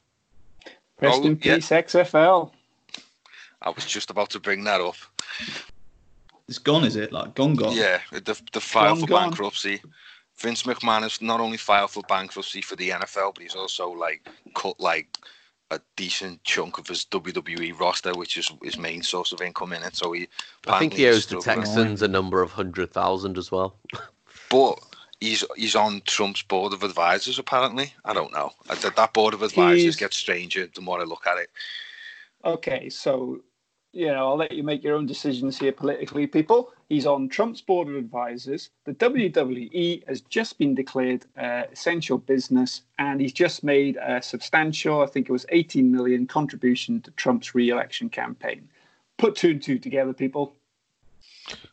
Rest oh, in peace, yeah. XFL. I was just about to bring that up. It's gone, is it? Like gone, gone. Yeah, the the file gone, for gone. bankruptcy. Vince McMahon has not only filed for bankruptcy for the NFL, but he's also like cut like a decent chunk of his WWE roster, which is his main source of income in it. So he, I think he owes the Texans a number of hundred thousand as well. but he's he's on Trump's board of advisors. Apparently, I don't know. That board of advisors he's... gets stranger the more I look at it. Okay, so you know, I'll let you make your own decisions here politically, people. He's on Trump's board of advisors. The WWE has just been declared uh, essential business, and he's just made a substantial, I think it was 18 million contribution to Trump's re-election campaign. Put two and two together, people.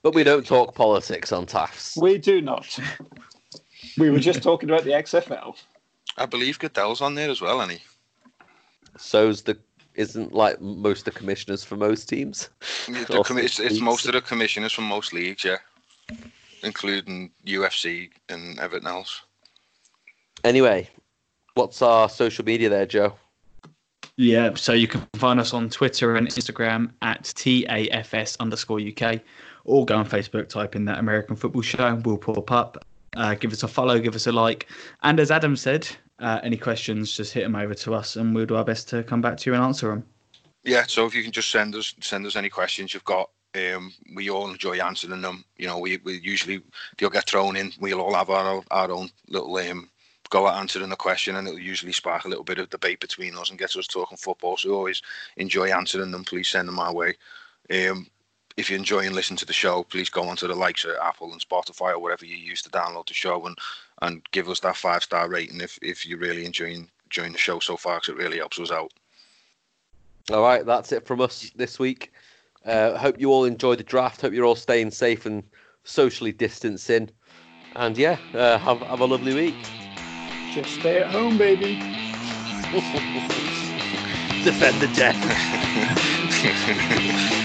But we don't talk politics on TAFs. We do not. We were just talking about the XFL. I believe Goodell's on there as well, any. So's the isn't like most of the commissioners for most teams. Yeah, com- it's, it's most of the commissioners from most leagues, yeah, including UFC and everything else. Anyway, what's our social media there, Joe? Yeah, so you can find us on Twitter and Instagram at TAFS underscore UK, or go on Facebook, type in that American Football Show, and we'll pop up. Uh, give us a follow, give us a like. And as Adam said, uh, any questions, just hit them over to us and we'll do our best to come back to you and answer them. Yeah, so if you can just send us send us any questions you've got, um, we all enjoy answering them. You know, we, we usually they'll get thrown in. We'll all have our our own little um, go at answering the question, and it'll usually spark a little bit of debate between us and get us talking football. So we always enjoy answering them. Please send them our way. Um, if you're enjoying listening to the show, please go onto the likes of Apple and Spotify or whatever you use to download the show and and give us that five star rating if if you're really enjoying enjoying the show so far because it really helps us out. All right, that's it from us this week. Uh, hope you all enjoy the draft. Hope you're all staying safe and socially distancing. And yeah, uh, have have a lovely week. Just stay at home, baby. Defend the death.